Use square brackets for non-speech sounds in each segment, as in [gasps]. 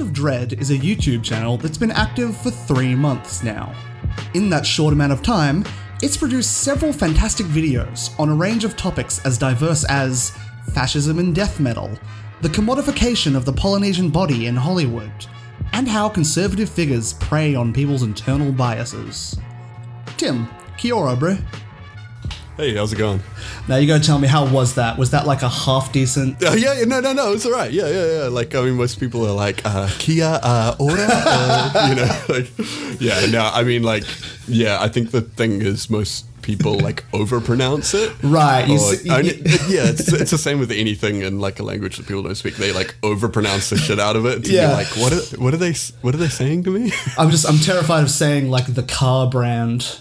Of Dread is a YouTube channel that's been active for three months now. In that short amount of time, it's produced several fantastic videos on a range of topics as diverse as fascism and death metal, the commodification of the Polynesian body in Hollywood, and how conservative figures prey on people's internal biases. Tim, kia ora, bro. Hey, how's it going? Now you gotta tell me how was that? Was that like a half decent? [laughs] Uh, yeah, yeah, no, no, no, it's all right. Yeah, yeah, yeah. Like, I mean, most people are like, uh, Kia, uh, ora, uh, [laughs] you know, like, yeah, no, I mean, like, yeah, I think the thing is most people like [laughs] overpronounce it. Right. You Or, see- mean, yeah, it's, it's the same with anything in like a language that people don't speak. They like overpronounce the shit out of it. Yeah. Like, what are, what are they, what are they saying to me? I'm just I'm terrified of saying like the car brand,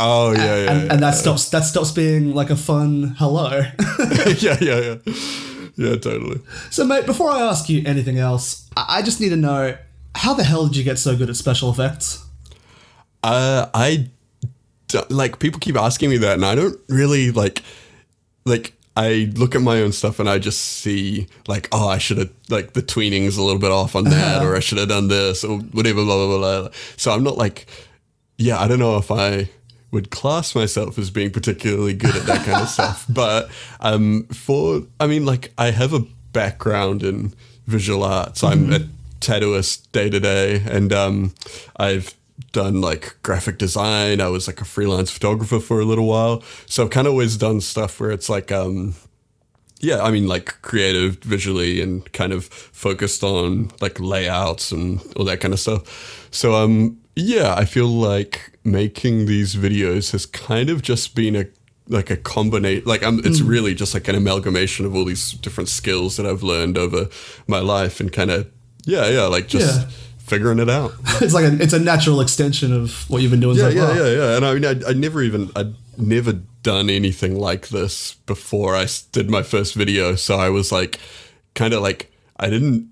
Oh, yeah, yeah. and, yeah. and that stops that stops being like a fun hello. [laughs] [laughs] yeah, yeah, yeah. Yeah, totally. so, mate, before I ask you anything else, I just need to know how the hell did you get so good at special effects? Uh, I like people keep asking me that, and I don't really like like. I look at my own stuff and I just see like, oh, I should have like the tweening's a little bit off on that, or I should have done this, or whatever, blah blah blah. blah. So I'm not like, yeah, I don't know if I would class myself as being particularly good at that kind of stuff. [laughs] But um, for, I mean, like I have a background in visual arts. I'm a tattooist day to day, and um, I've done like graphic design. I was like a freelance photographer for a little while, so I've kind of always done stuff where it's like, um, yeah, I mean, like creative visually and kind of focused on like layouts and all that kind of stuff. So, um, yeah, I feel like making these videos has kind of just been a like a combination like I'm, it's mm. really just like an amalgamation of all these different skills that I've learned over my life and kind of yeah yeah like just Yeah. figuring it out [laughs] it's like a, it's a natural extension of what you've been doing yeah, so yeah, far. yeah, yeah. And I mean, I, I never even, I'd never done anything like this before I did my first video. So I was like, kind of like, I didn't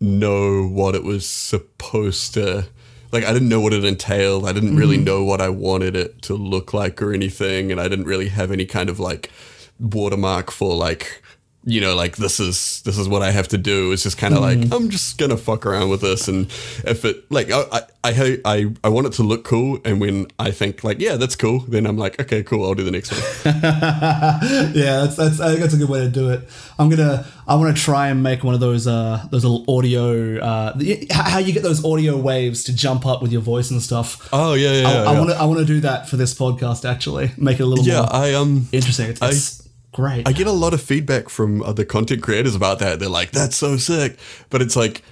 know what it was supposed to, like, I didn't know what it entailed. I didn't really mm-hmm. know what I wanted it to look like or anything. And I didn't really have any kind of like watermark for like, you know, like this is this is what I have to do. It's just kind of like I'm just gonna fuck around with this, and if it like I I I I, want it to look cool, and when I think like yeah that's cool, then I'm like okay cool I'll do the next one. [laughs] yeah, that's, that's I think that's a good way to do it. I'm gonna I want to try and make one of those uh those little audio uh how you get those audio waves to jump up with your voice and stuff. Oh yeah yeah I, yeah. I want to I want to do that for this podcast actually. Make it a little yeah more I um interesting. It's, I- it's great. I get a lot of feedback from other content creators about that. They're like, "That's so sick," but it's like,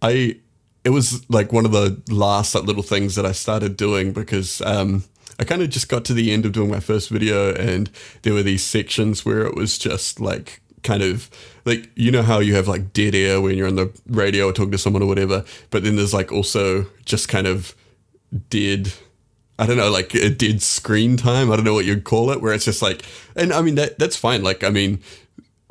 I, it was like one of the last like, little things that I started doing because um, I kind of just got to the end of doing my first video, and there were these sections where it was just like kind of like you know how you have like dead air when you're on the radio or talking to someone or whatever, but then there's like also just kind of dead I don't know, like a dead screen time. I don't know what you'd call it, where it's just like, and I mean that that's fine. Like, I mean,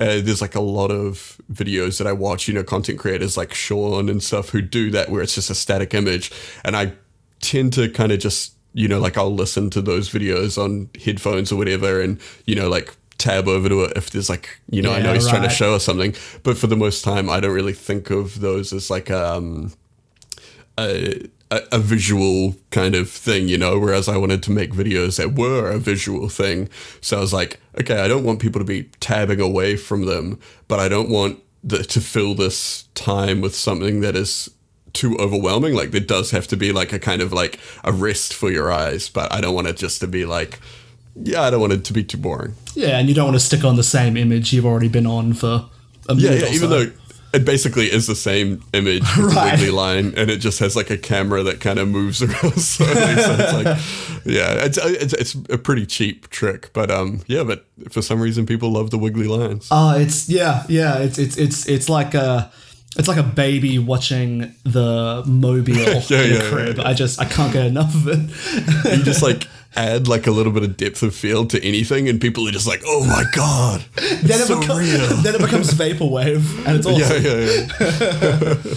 uh, there's like a lot of videos that I watch, you know, content creators like Shaun and stuff who do that, where it's just a static image, and I tend to kind of just, you know, like I'll listen to those videos on headphones or whatever, and you know, like tab over to it if there's like, you know, I know Yeah, he's trying to show us something, but for the most time, I don't really think of those as like um a, a, a visual kind of thing, you know, whereas I wanted to make videos that were a visual thing. So I was like, okay, I don't want people to be tabbing away from them, but I don't want the, to fill this time with something that is too overwhelming. Like there does have to be like a kind of like a rest for your eyes, but I don't want it just to be like, yeah, I don't want it to be too boring. yeah, and you don't want to stick on the same image you've already been on for a Yeah, minute yeah, or even so. though it basically is the same image with [laughs] Right. the wiggly line, and it just has like a camera that kind of moves [laughs] around slowly. so it's like, yeah, it's, it's it's a pretty cheap trick, but um, yeah, but for some reason people love the wiggly lines. Uh, it's yeah, yeah. It's it's it's it's like a it's like a baby watching the mobile [laughs] in a yeah, crib. yeah, I just I can't get enough of it. you just like add like a little bit of depth of field to anything, and people are just like, oh my god, [laughs] then it so [laughs] then it becomes vaporwave, and it's [laughs] awesome. Yeah, yeah, yeah.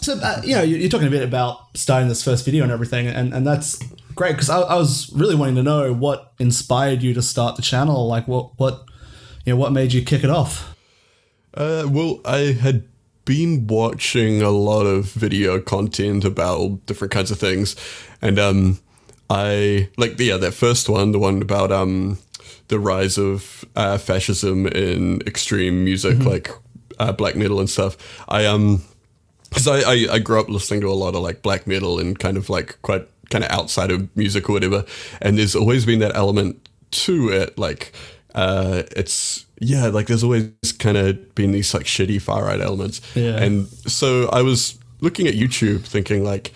So uh, you know, you- you're talking a bit about starting this first video and everything, and and that's great because I, I was really wanting to know what inspired you to start the channel. Like what what you know what made you kick it off. Uh, well, I had been watching a lot of video content about different kinds of things, and um, I like yeah that first one, the one about um the rise of uh, fascism in extreme music like uh, black metal and stuff. I um because I, I I grew up listening to a lot of like black metal and kind of like quite kind of outside of music or whatever, and there's always been that element to it like uh it's yeah like there's always kind of been these like shitty far right elements Yeah. and so I was looking at YouTube thinking like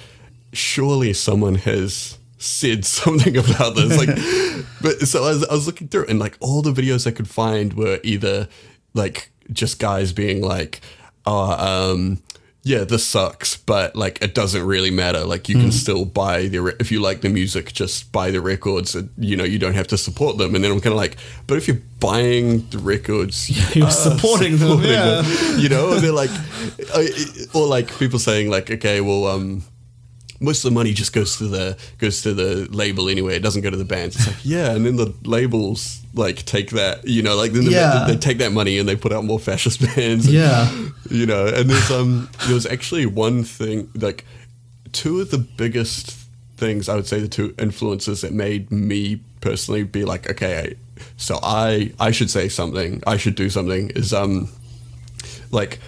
surely someone has said [laughs] something about this like [laughs] but so I was, I was looking through and like all the videos I could find were either like just guys being like oh um yeah this sucks but like it doesn't really matter. Like you can still buy the re- if you like the music just buy the records and, you know you don't have to support them. And then I'm kind of like but if you're buying the records [laughs] You're supporting them, yeah. you know and they're like uh, or like people saying like okay well um most of the money just goes to the goes to the label anyway. It doesn't go to the bands. It's like yeah, and then the labels like take that, you know, like then the, Yeah. they take that money and they put out more fascist [laughs] bands. and, Yeah. you know. And there's um there was actually one thing like two of the biggest things I would say the two influences that made me personally be like okay, so I I should say something. I should do something. Is um like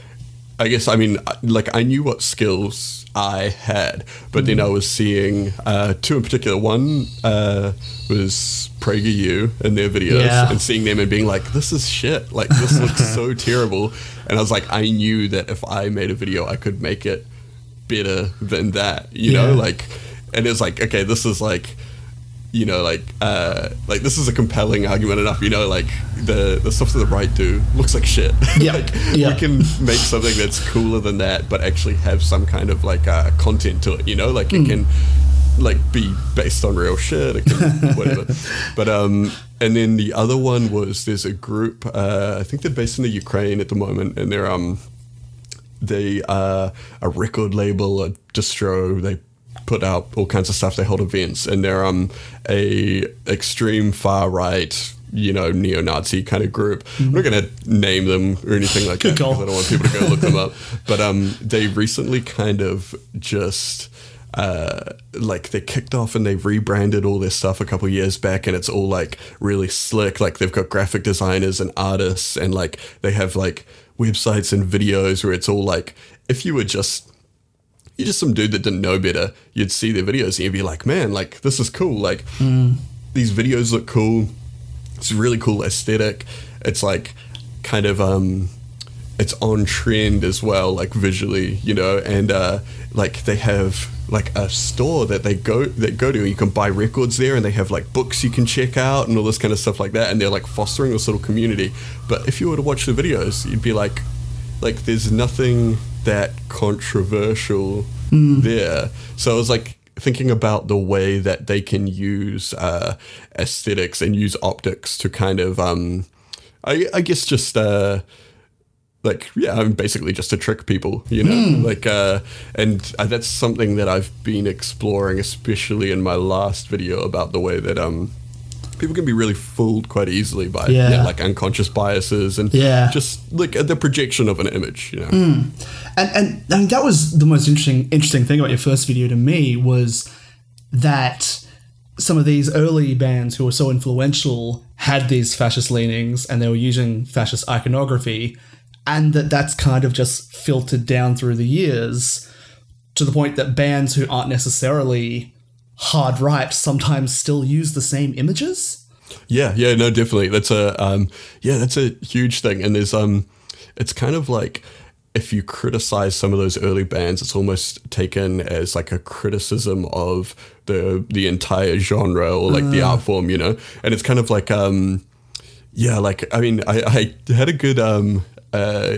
I guess I mean like I knew what skills I had, but then I was seeing uh, two in particular. One uh, was PragerU and their videos, Yeah. and seeing them and being like, "This is shit! Like this looks [laughs] so terrible." And I was like, I knew that if I made a video, I could make it better than that. You know, like, and it's like, okay, this is like you know, like, uh, like this is a compelling argument enough. You know, like the the stuff that the right do looks like shit. [laughs] Yeah, like, yeah. we can make something that's cooler than that, but actually have some kind of like uh, content to it. You know, like it can like be based on real shit. It can whatever. [laughs] But um, and then the other one was there's a group. Uh, I think they're based in the Ukraine at the moment, and they're um they are a record label, a distro. They put out all kinds of stuff. They hold events, and they're um a extreme far right, you know, neo-Nazi kind of group. I'm not going to name them or anything like [laughs] that because I don't want people to go look them up. [laughs] But um, they recently kind of just. Uh, like they kicked off and they rebranded all their stuff a couple years back and it's all like really slick like they've got graphic designers and artists and like they have like websites and videos where it's all like if you were just you're just some dude that didn't know better, you'd see their videos and you'd be like, man, like this is cool. Like these videos look cool. It's really cool aesthetic. It's like kind of um it's on trend as well, like visually, you know, and uh like they have like a store that they go that go to you can buy records there and they have like books you can check out and all this kind of stuff like that and they're like fostering this little community but if you were to watch the videos you'd be like like there's nothing that controversial there. So I was like thinking about the way that they can use uh, aesthetics and use optics to kind of, um, I, I guess, just uh, like yeah, I mean, basically just to trick people, you know, like, uh, and uh, that's something that I've been exploring, especially in my last video about the way that um. People can be really fooled quite easily by Yeah. yeah, like unconscious biases and Yeah. just like the projection of an image, you know. Hmm. and and I mean that was the most interesting interesting thing about your first video to me was that some of these early bands who were so influential had these fascist leanings and they were using fascist iconography and that that's kind of just filtered down through the years to the point that bands who aren't necessarily hard right sometimes still use the same images Yeah, yeah, no, definitely. That's a um, yeah, that's a huge thing. And there's um, it's kind of like if you criticize some of those early bands, it's almost taken as like a criticism of the the entire genre or like the art form, you know. And it's kind of like um, yeah, like I mean, I I had a good um uh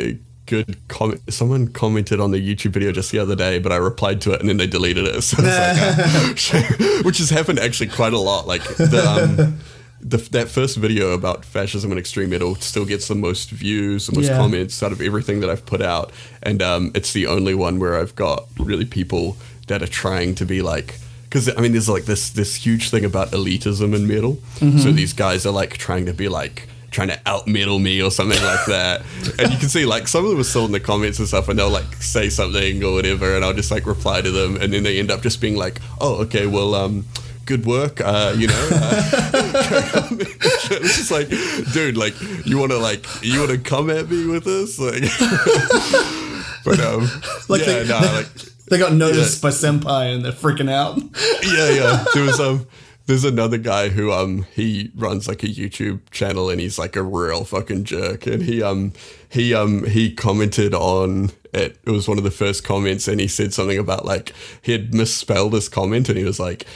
good comment. Someone commented on the YouTube video just the other day, but I replied to it and then they deleted it. [laughs] So it's like, uh, [laughs] which has happened actually quite a lot. Like the um, [laughs] the that first video about fascism and extreme metal still gets the most views, the most Yeah. comments out of everything that I've put out, and um, it's the only one where I've got really people that are trying to be like. Because I mean, there's like this this huge thing about elitism in metal. So these guys are like trying to be like trying to out metal me or something like that. And you can see like some of them are still in the comments and stuff, and they'll like say something or whatever, and I'll just like reply to them, and then they end up just being like, oh, okay, well, um, good work, uh, you know. Uh, [laughs] it's just like, dude, like, you want to like, you want to come at me with this, like. [laughs] but um, Like yeah, they, no, they, like, [laughs] they got noticed by senpai and they're freaking out. yeah, yeah. There was um, there's another guy who um, he runs like a YouTube channel and he's like a real fucking jerk, and he um, he um, he commented on it. It was one of the first comments, and he said something about like he had misspelled his comment, and he was like.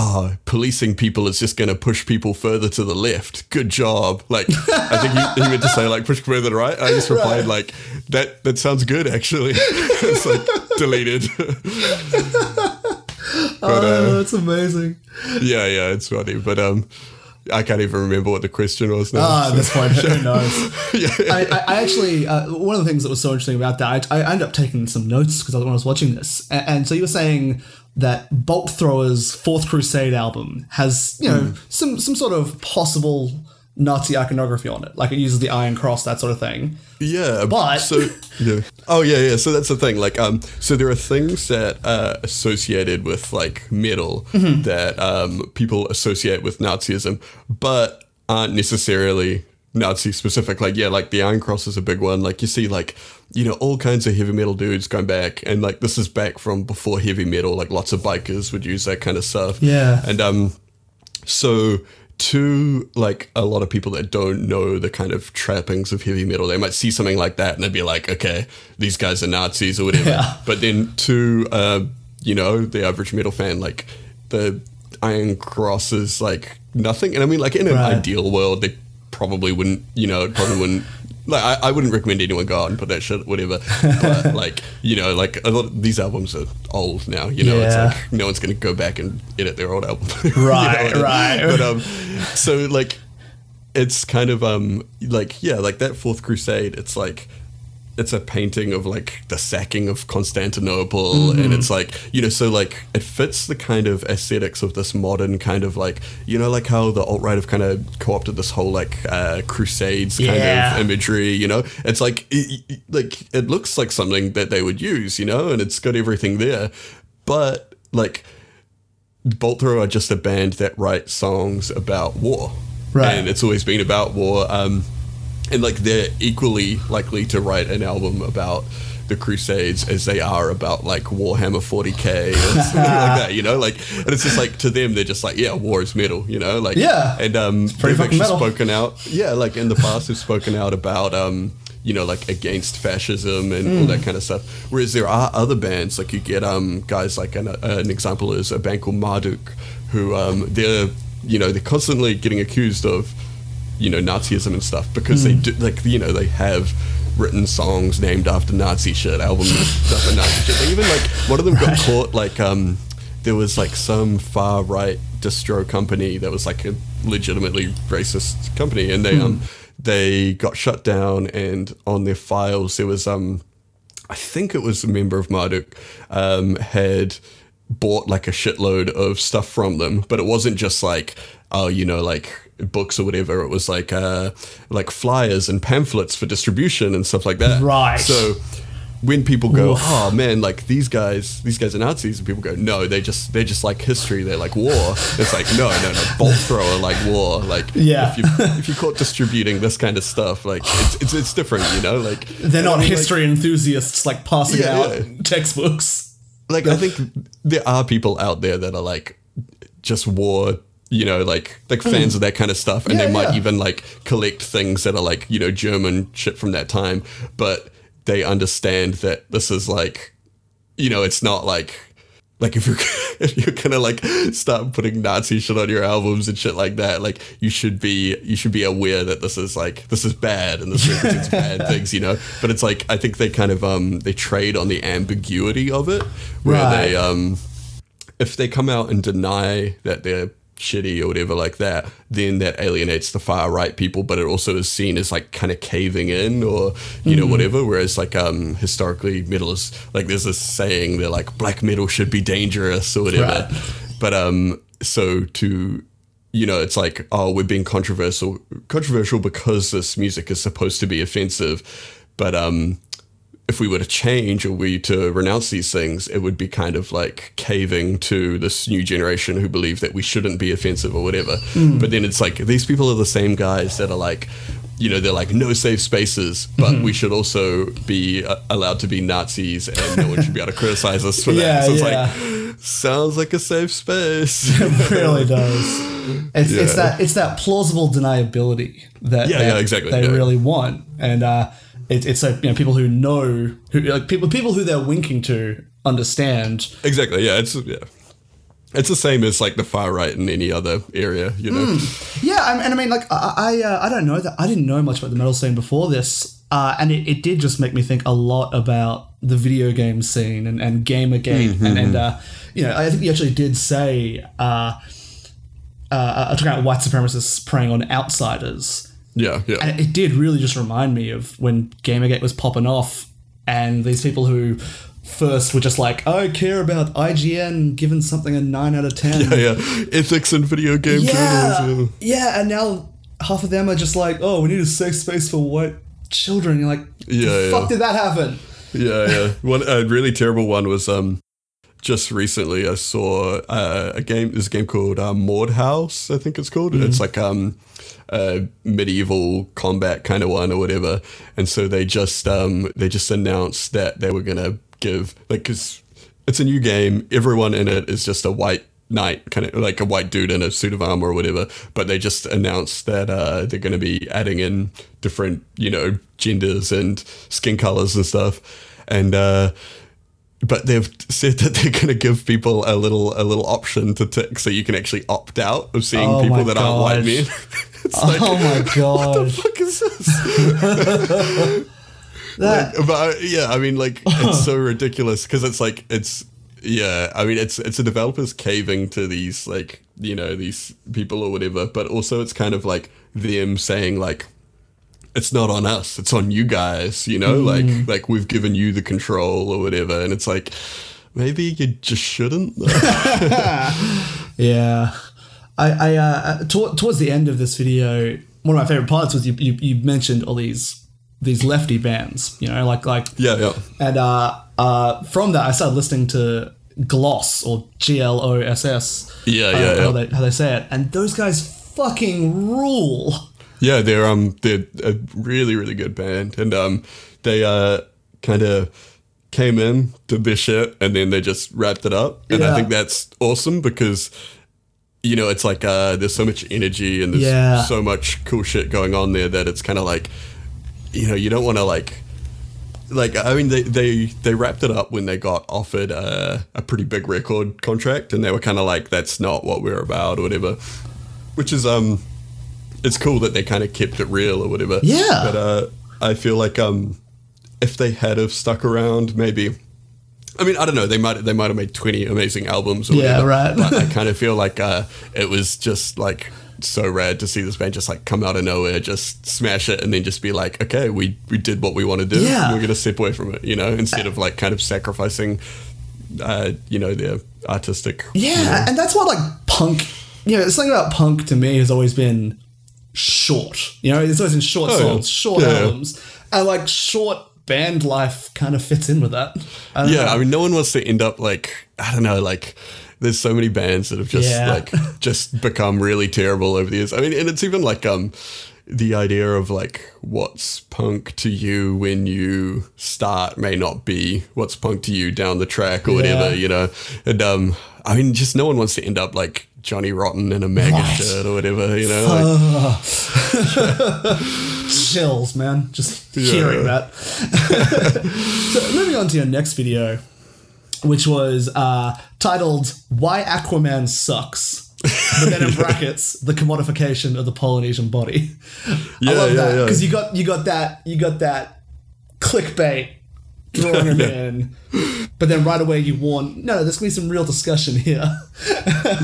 Oh, policing people is just going to push people further to the left. Good job. Like, I think he, he meant to say like push further to the right. I just replied like that. That sounds good, actually. [laughs] it's like deleted. [laughs] [laughs] but, uh, oh, that's amazing. yeah, yeah, it's funny, but um, I can't even remember what the question was now. Ah, at so- this point, who [laughs] knows? yeah, I, I, I actually, uh, one of the things that was so interesting about that, I, I ended up taking some notes because when I was watching this, and, and so you were saying that Bolt Thrower's Fourth Crusade album has, you know, Hmm. some some sort of possible Nazi iconography on it, like it uses the Iron Cross, that sort of thing. yeah, But- so [laughs] yeah. Oh yeah, yeah. So that's the thing. Like, um, so there are things that are associated with like metal Mm-hmm. that um people associate with Nazism, but aren't necessarily Nazi specific. Like, yeah, like the Iron Cross is a big one. Like, you see, like, you know, all kinds of heavy metal dudes going back, and like this is back from before heavy metal. Like, lots of bikers would use that kind of stuff. Yeah. and um. So to like a lot of people that don't know the kind of trappings of heavy metal, they might see something like that and they'd be like, okay, these guys are Nazis or whatever. Yeah. But then to uh, you know, the average metal fan, like the Iron Cross is like nothing. And I mean like in an Right. ideal world they probably wouldn't you know, it probably wouldn't like I, I wouldn't recommend anyone go out and put that shit, whatever. But [laughs] like, you know, like a lot of these albums are old now, you know, Yeah. it's like no one's gonna go back and edit their old album. [laughs] You know, Right, right. But um so like it's kind of um like yeah, like that fourth crusade, it's like it's a painting of like the sacking of Constantinople Mm-hmm. and it's like you know so like it fits the kind of aesthetics of this modern kind of like you know like how the alt-right have kind of co-opted this whole like uh crusades kind Yeah. of imagery you know it's like it, it- like it looks like something that they would use you know and it's got everything there but like Bolt Thrower are just a band that write songs about war. Right. And it's always been about war. Um, and like they're equally likely to write an album about the Crusades as they are about like Warhammer 40k or something like [laughs] that, you know? Like, and it's just like to them, they're just like, yeah, war is metal, you know? Like, Yeah. And um, pretty they've actually metal. spoken out, yeah, like in the past, have spoken out about, um, you know, like against fascism and all Hmm. that kind of stuff. Whereas there are other bands, like you get um, guys like an, uh, an example is a band called Marduk, who um, they're, you know, they're constantly getting accused of, you know, Nazism and stuff because Hmm. they do, like, you know, they have written songs named after Nazi shit, albums after Nazi shit. They even like one of them got caught like um, there was like some far right distro company that was like a legitimately racist company, and they um they got shut down, and on their files there was um I think it was a member of Marduk um, had bought like a shitload of stuff from them, but it wasn't just like oh you know like books or whatever. It was like uh, like flyers and pamphlets for distribution and stuff like that. Right. So when people go, Oof. oh man, like these guys, these guys are Nazis, and people go, no, they just they just like history, they like war. It's like no, no, no, bolt thrower like war. Like Yeah. if you if you caught distributing this kind of stuff, like it's it's, it's different, you know, like They're not I mean, like- history enthusiasts like passing Yeah, out yeah. textbooks. like I think there are people out there that are like just war, you know, like like fans of that kind of stuff, and Yeah, they might yeah. even like collect things that are like you know German shit from that time, but they understand that this is like, you know, it's not like. Like if you're [laughs] if you're gonna like start putting Nazi shit on your albums and shit like that, like you should be you should be aware that this is like this is bad and this [laughs] represents bad things, you know. But it's like I think they kind of um they trade on the ambiguity of it, where Right. they um if they come out and deny that they're shitty or whatever like that, then that alienates the far right people, but it also is seen as like kind of caving in or you know whatever. Whereas like um historically metal is like there's this saying that like black metal should be dangerous or whatever. Right. But um so to you know, it's like, oh, we're being controversial, controversial because this music is supposed to be offensive, but um, if we were to change or we to renounce these things, it would be kind of like caving to this new generation who believe that we shouldn't be offensive or whatever. Hmm. But then it's like these people are the same guys that are like, you know, they're like no safe spaces, but Mm-hmm. we should also be uh, allowed to be Nazis and no one should be able to criticize us for [laughs] Yeah, that. So it's yeah. like, sounds like a safe space. [laughs] It really does. It's, it's that it's that plausible deniability that Yeah, that yeah, exactly, they yeah. really want, and uh, it, it's like you know people who know who like people people who they're winking to understand. exactly. Yeah. It's, yeah. It's the same as like the far right in any other area, you know? Hmm. Yeah, I- and I mean, like, I I, uh, I don't know that I didn't know much about the metal scene before this, uh, and it, it did just make me think a lot about the video game scene and, and Gamergate, and and uh, you know, I think you actually did say, uh, uh, talking about white supremacists preying on outsiders, Yeah. Yeah. and it did really just remind me of when Gamergate was popping off, and these people who. First, were just like, I care about IGN giving something a nine out of ten. yeah, yeah. Ethics in video game Yeah, journalism. yeah, and now half of them are just like, oh, we need a safe space for white children. You're like, Yeah, yeah. fuck did that happen? Yeah, yeah. One a really terrible one was um just recently I saw uh, a game. There's a game called uh, Mordhau, I think it's called. It's like um a medieval combat kind of one or whatever. And so they just um they just announced that they were gonna give like because it's a new game. Everyone in it is just a white knight, kind of like a white dude in a suit of armor or whatever. But they just announced that uh, they're going to be adding in different, you know, genders and skin colors and stuff. And uh, but they've said that they're going to give people a little a little option to tick, so you can actually opt out of seeing Oh people that aren't white gosh. men. [laughs] it's like, oh my [laughs] what the god, fuck is this? [laughs] that but uh, yeah, I mean, like it's so ridiculous because it's like it's yeah. I mean, it's it's a developers caving to these like you know these people or whatever, but also it's kind of like them saying like it's not on us, it's on you guys. You know, like like we've given you the control or whatever, and it's like maybe you just shouldn't. [laughs] [laughs] yeah. I, I uh, to- towards the end of this video, one of my favorite parts was you, you, you mentioned all these these lefty bands, you know, like like yeah, yeah, And uh, uh, from that, I started listening to Gloss or G L O S S. Yeah, uh, yeah, How yeah. they, how they say it. And those guys fucking rule. Yeah, they're um they're a really really good band, and um they uh kind of came in did their shit, and then they just wrapped it up, and Yeah. I think that's awesome because you know it's like uh there's so much energy and there's Yeah. so much cool shit going on there that it's kind of like you know you don't want to like like I mean they they they wrapped it up when they got offered a, a pretty big record contract and they were kind of like that's not what we're about or whatever which is um it's cool that they kind of kept it real or whatever Yeah. but uh I feel like um if they had have stuck around maybe I mean I don't know they might they might have made 20 amazing albums or Yeah, whatever right. but I [laughs] kind of feel like uh it was just like so rad to see this band just like come out of nowhere, just smash it, and then just be like, okay, we we did what we want to do. Yeah. We're gonna step away from it, you know, instead of like kind of sacrificing, uh, you know, their artistic. Yeah, and that's what like punk. You know, something about punk to me has always been short. You know, it's always in short Oh, yeah. songs, short Yeah. albums, and like short band life kind of fits in with that. I Yeah, know. I mean, no one wants to end up like I don't know, like there's so many bands that have just Yeah. like [laughs] just become really terrible over the years. I mean, and it's even like um the idea of like what's punk to you when you start may not be what's punk to you down the track or whatever, Yeah. you know. And um I mean, just no one wants to end up like Johnny Rotten in a Right. shirt or whatever, you know. Like, chills, [laughs] man. Just Yeah. hearing that. [laughs] so moving on to your next video, which was uh, titled "Why Aquaman Sucks," but then in [laughs] brackets, the commodification of the Polynesian body. I Yeah, love yeah, that yeah. because you got you got that you got that clickbait drawing [laughs] him in, but then right away you warn, no, there's gonna be some real discussion here.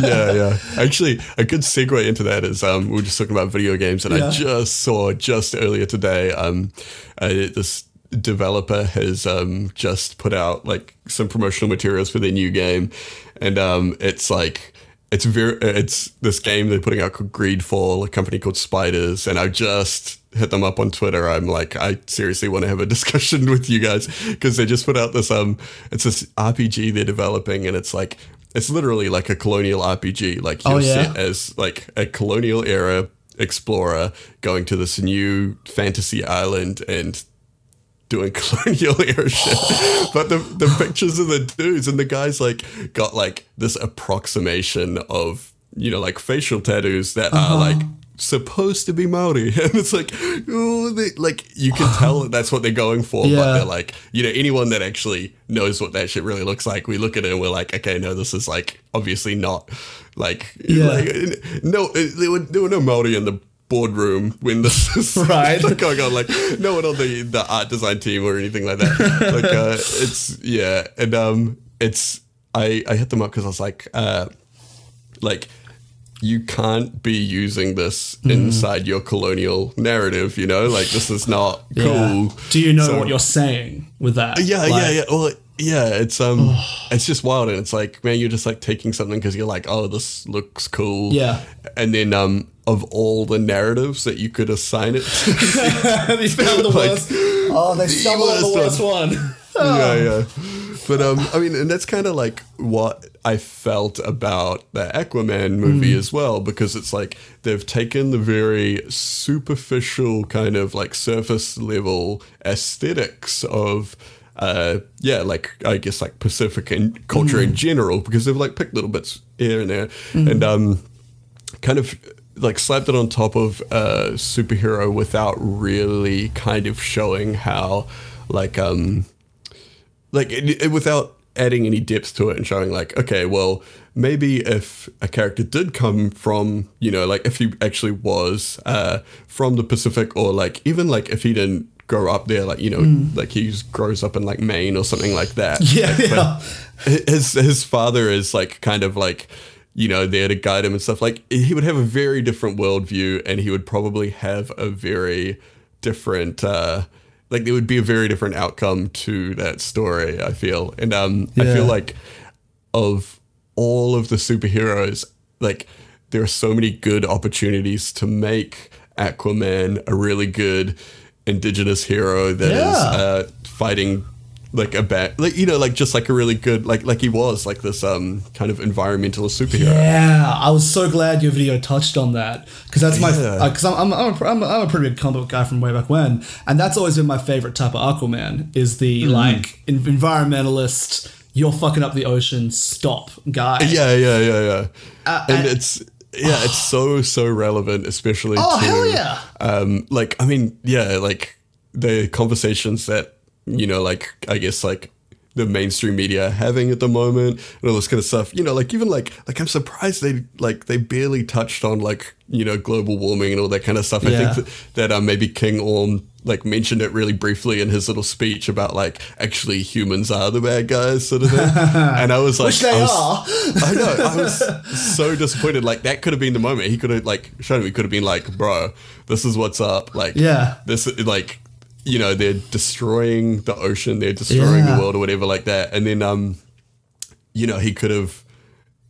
yeah, yeah. [laughs] Actually, a good segue into that is um, we were just talking about video games, and Yeah. I just saw just earlier today um, uh, this developer has um, just put out like some promotional materials for their new game, and um, it's like it's very it's this game they're putting out called Greedfall, a company called Spiders, and I just hit them up on Twitter. I'm like, I seriously want to have a [laughs] discussion with you guys because they just put out this um, it's this RPG they're developing, and it's like it's literally like a colonial RPG. Like you're Oh, yeah? set as like a colonial era explorer going to this new fantasy island and doing [laughs] colonial era shit. [gasps] but the the pictures of the dudes and the guys like got like this approximation of you know like facial tattoos that are uh-huh. like supposed to be Maori, [laughs] and it's like oh they like you can [sighs] tell that that's what they're going for, Yeah. but they're like you know anyone that actually knows what that shit really looks like, we look at it and we're like okay no this is like obviously not like Yeah. like no there were there were no Maori in the boardroom when this is Right. [laughs] going on like no one on the the art design team or anything like that [laughs] like uh it's yeah and um it's i i hit them up because i was like uh like you can't be using this Mm-hmm. inside your colonial narrative you know like this is not Yeah. cool Do you know So- what you're saying with that? yeah, yeah, yeah. Well, yeah, it's um, it's just wild, and it's like, man, you're just like taking something because you're like, oh, this looks cool. Yeah. And then um, of all the narratives that you could assign it, to, [laughs] they found the [laughs] Like, worst. Oh, they stumbled on the worst worst one. [laughs] yeah, yeah. But um, I mean, and that's kind of like what I felt about the Aquaman movie as well, because it's like they've taken the very superficial kind of like surface level aesthetics of. Uh, yeah, like I guess like Pacific and culture in general, because they've like picked little bits here and there, and um, kind of like slapped it on top of a superhero without really kind of showing how like um like it, it- without adding any depth to it and showing like okay well maybe if a character did come from you know like if he actually was uh from the pacific or like even like if he didn't grow up there like you know like he grows up in like maine or something like that [laughs] Yeah, yeah. his his father is like kind of like you know there to guide him and stuff like he would have a very different worldview and he would probably have a very different uh like there would be a very different outcome to that story i feel and um i feel like of all of the superheroes like there are so many good opportunities to make aquaman a really good indigenous hero that is Yeah. uh fighting like a bad like you know like just like a really good like like he was like this um kind of environmentalist superhero Yeah, I was so glad your video touched on that because that's my Yeah. because I'm, I'm, I'm, a, I'm, a, pretty big comic book guy from way back when, and that's always been my favorite type of Aquaman is the Mm-hmm. like en- environmentalist. You're fucking up the ocean. Stop, guy. yeah yeah yeah yeah Uh, and and- it's yeah it's so so relevant especially Oh to hell yeah! um like i mean yeah like the conversations that you know like i guess like the mainstream media having at the moment and all this kind of stuff you know like even like like i'm surprised they like they barely touched on like you know global warming and all that kind of stuff i think that, that um, maybe king orm like mentioned it really briefly in his little speech about like actually humans are the bad guys sort of thing [laughs] and i was like Which they I was, are. I know. I was so disappointed. Like that could have been the moment. He could have like shown me. Could have been like, bro, this is what's up. Like, Yeah. this is like, you know, they're destroying the ocean. They're destroying Yeah. the world or whatever like that. And then, um, you know, he could have.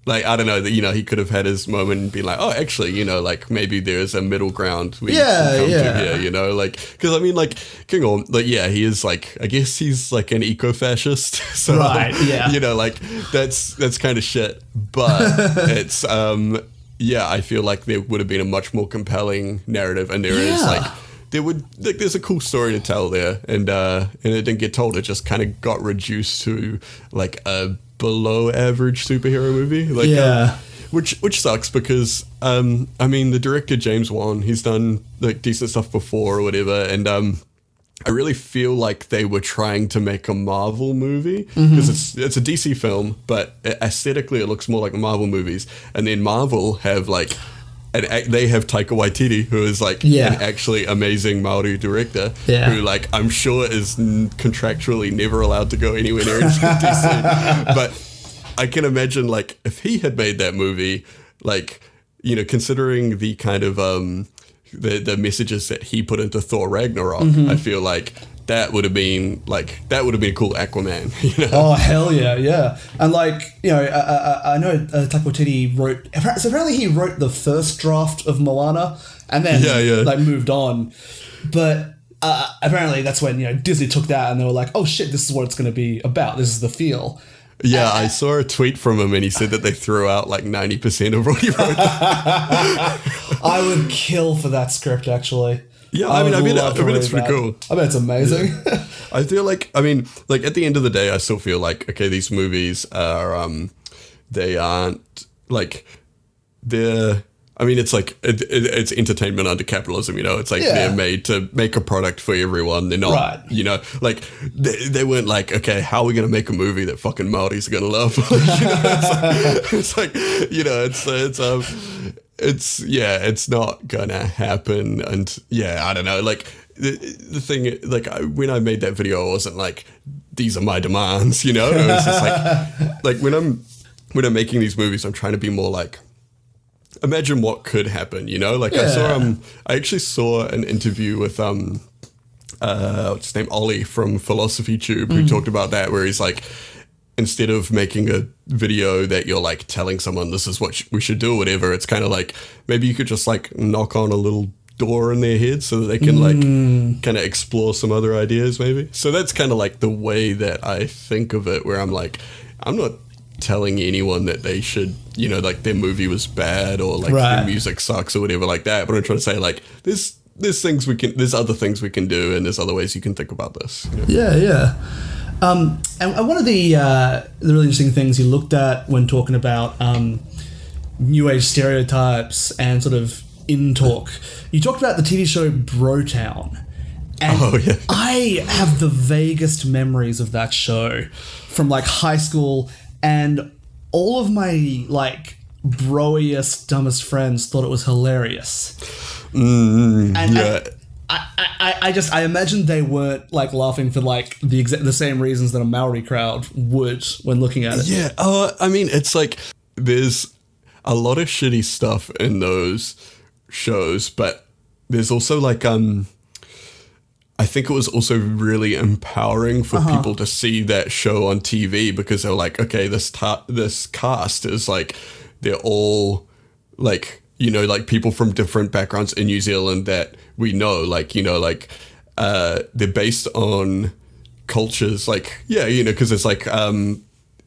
Like I don't know that you know he could have had his moment and be like oh actually you know like maybe there's a middle ground we Yeah, can come yeah. to here you know like because I mean like King Orm like yeah he is like I guess he's like an eco-fascist [laughs] so Right, [laughs] yeah. you know like that's that's kind of shit but [laughs] it's um yeah i feel like there would have been a much more compelling narrative and there is Yeah. like there would like there's a cool story to tell there and uh and it didn't get told it just kind of got reduced to like a below average superhero movie like um, Yeah. which which sucks because um I mean the director James Wan he's done like decent stuff before or whatever and um I really feel like they were trying to make a Marvel movie because it's it's a DC film, but aesthetically it looks more like Marvel movies. And then Marvel have like, an, ac- they have Taika Waititi, who is like Yeah. an actually amazing Maori director, Yeah. who like I'm sure is n- contractually never allowed to go anywhere near [laughs] DC. but I can imagine like if he had made that movie, like you know, considering the kind of um the the messages that he put into Thor Ragnarok, Mm-hmm. I feel like that would have been like that would have been a cool Aquaman. [laughs] You know? Oh hell yeah, yeah! And like you know, I, I, I know uh, wrote. So apparently he wrote the first draft of Moana, and then Yeah, yeah. like moved on. But uh, apparently that's when you know Disney took that and they were like, oh shit, this is what it's going to be about. This is the feel. Yeah, I saw a tweet from him and he said that they threw out like 90% of what he wrote. [laughs] I would kill for that script actually. Yeah, I mean, would I mean, I mean, it's pretty that. cool. I mean, it's amazing. I feel like, I mean, like at the end of the day, I still feel like, okay, these movies are, um, they aren't like, they're, I mean, it's like, it, it, it's entertainment under capitalism, you know? It's like Yeah. they're made to make a product for everyone. They're not, Right. you know, like, they, they weren't like, okay, how are we going to make a movie that fucking Maoris are going to love? [laughs] you know, it's, like, [laughs] it's like, you know, it's, it's, um, it's yeah, it's not gonna happen, and yeah, I don't know. Like the the thing, like I, when I made that video, I wasn't like, these are my demands, [laughs] you know. It was just like, [laughs] like when I'm when I'm making these movies, I'm trying to be more like, imagine what could happen, you know. Like I saw Yeah. um, I actually saw an interview with um, uh, what's his name, Ollie from Philosophy Tube, who talked about that, where he's like, instead of making a video that you're like telling someone this is what sh- we should do or whatever, it's kind of like maybe you could just like knock on a little door in their head so that they can like mm. kind of explore some other ideas maybe. So that's kind of like the way that I think of it where I'm like I'm not telling anyone that they should, you know, like their movie was bad or like Right. their music sucks or whatever like that, but I'm trying to say like there's there's things we can there's other things we can do and there's other ways you can think about this. you know? Yeah, yeah. Um, and one of the uh, the really interesting things you looked at when talking about um, new age stereotypes and sort of in talk, you talked about the TV show Brotown. And Oh, yeah. I have the vaguest memories of that show from like high school, and all of my like broiest, dumbest friends thought it was hilarious. and, and Yeah. I, I, I just I imagine they weren't like laughing for like the exact the same reasons that a Maori crowd would when looking at it. Yeah, uh, I mean, it's like there's a lot of shitty stuff in those shows, but there's also like um, I think it was also really empowering for people to see that show on TV because they're like, okay, this ta- this cast is like they're all like you know like people from different backgrounds in New Zealand that we know, like you know like uh, they're based on cultures like yeah you know because it's like um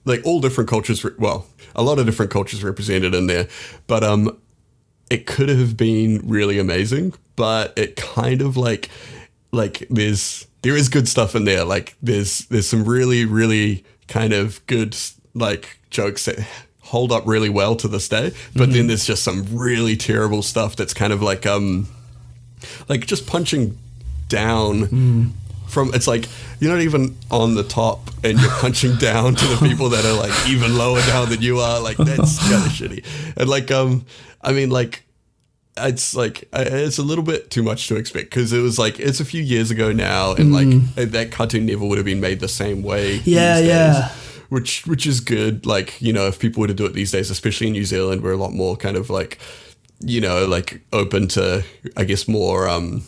like all different cultures re- well a lot of different cultures represented in there. But um it could have been really amazing but it kind of like like there's there is good stuff in there. Like there's there's some really really kind of good like jokes that hold up really well to this day. But then there's just some really terrible stuff that's kind of like um like just punching down from it's like you're not even on the top and you're [laughs] punching down to the people that are like even lower down than you are. Like that's [laughs] kind of shitty. And like um i mean like it's like it's a little bit too much to expect because it was like it's a few years ago now and like that cartoon never would have been made the same way Yeah, these yeah. which which is good. Like you know if people were to do it these days especially in new zealand we're a lot more kind of like you know like open to i guess more um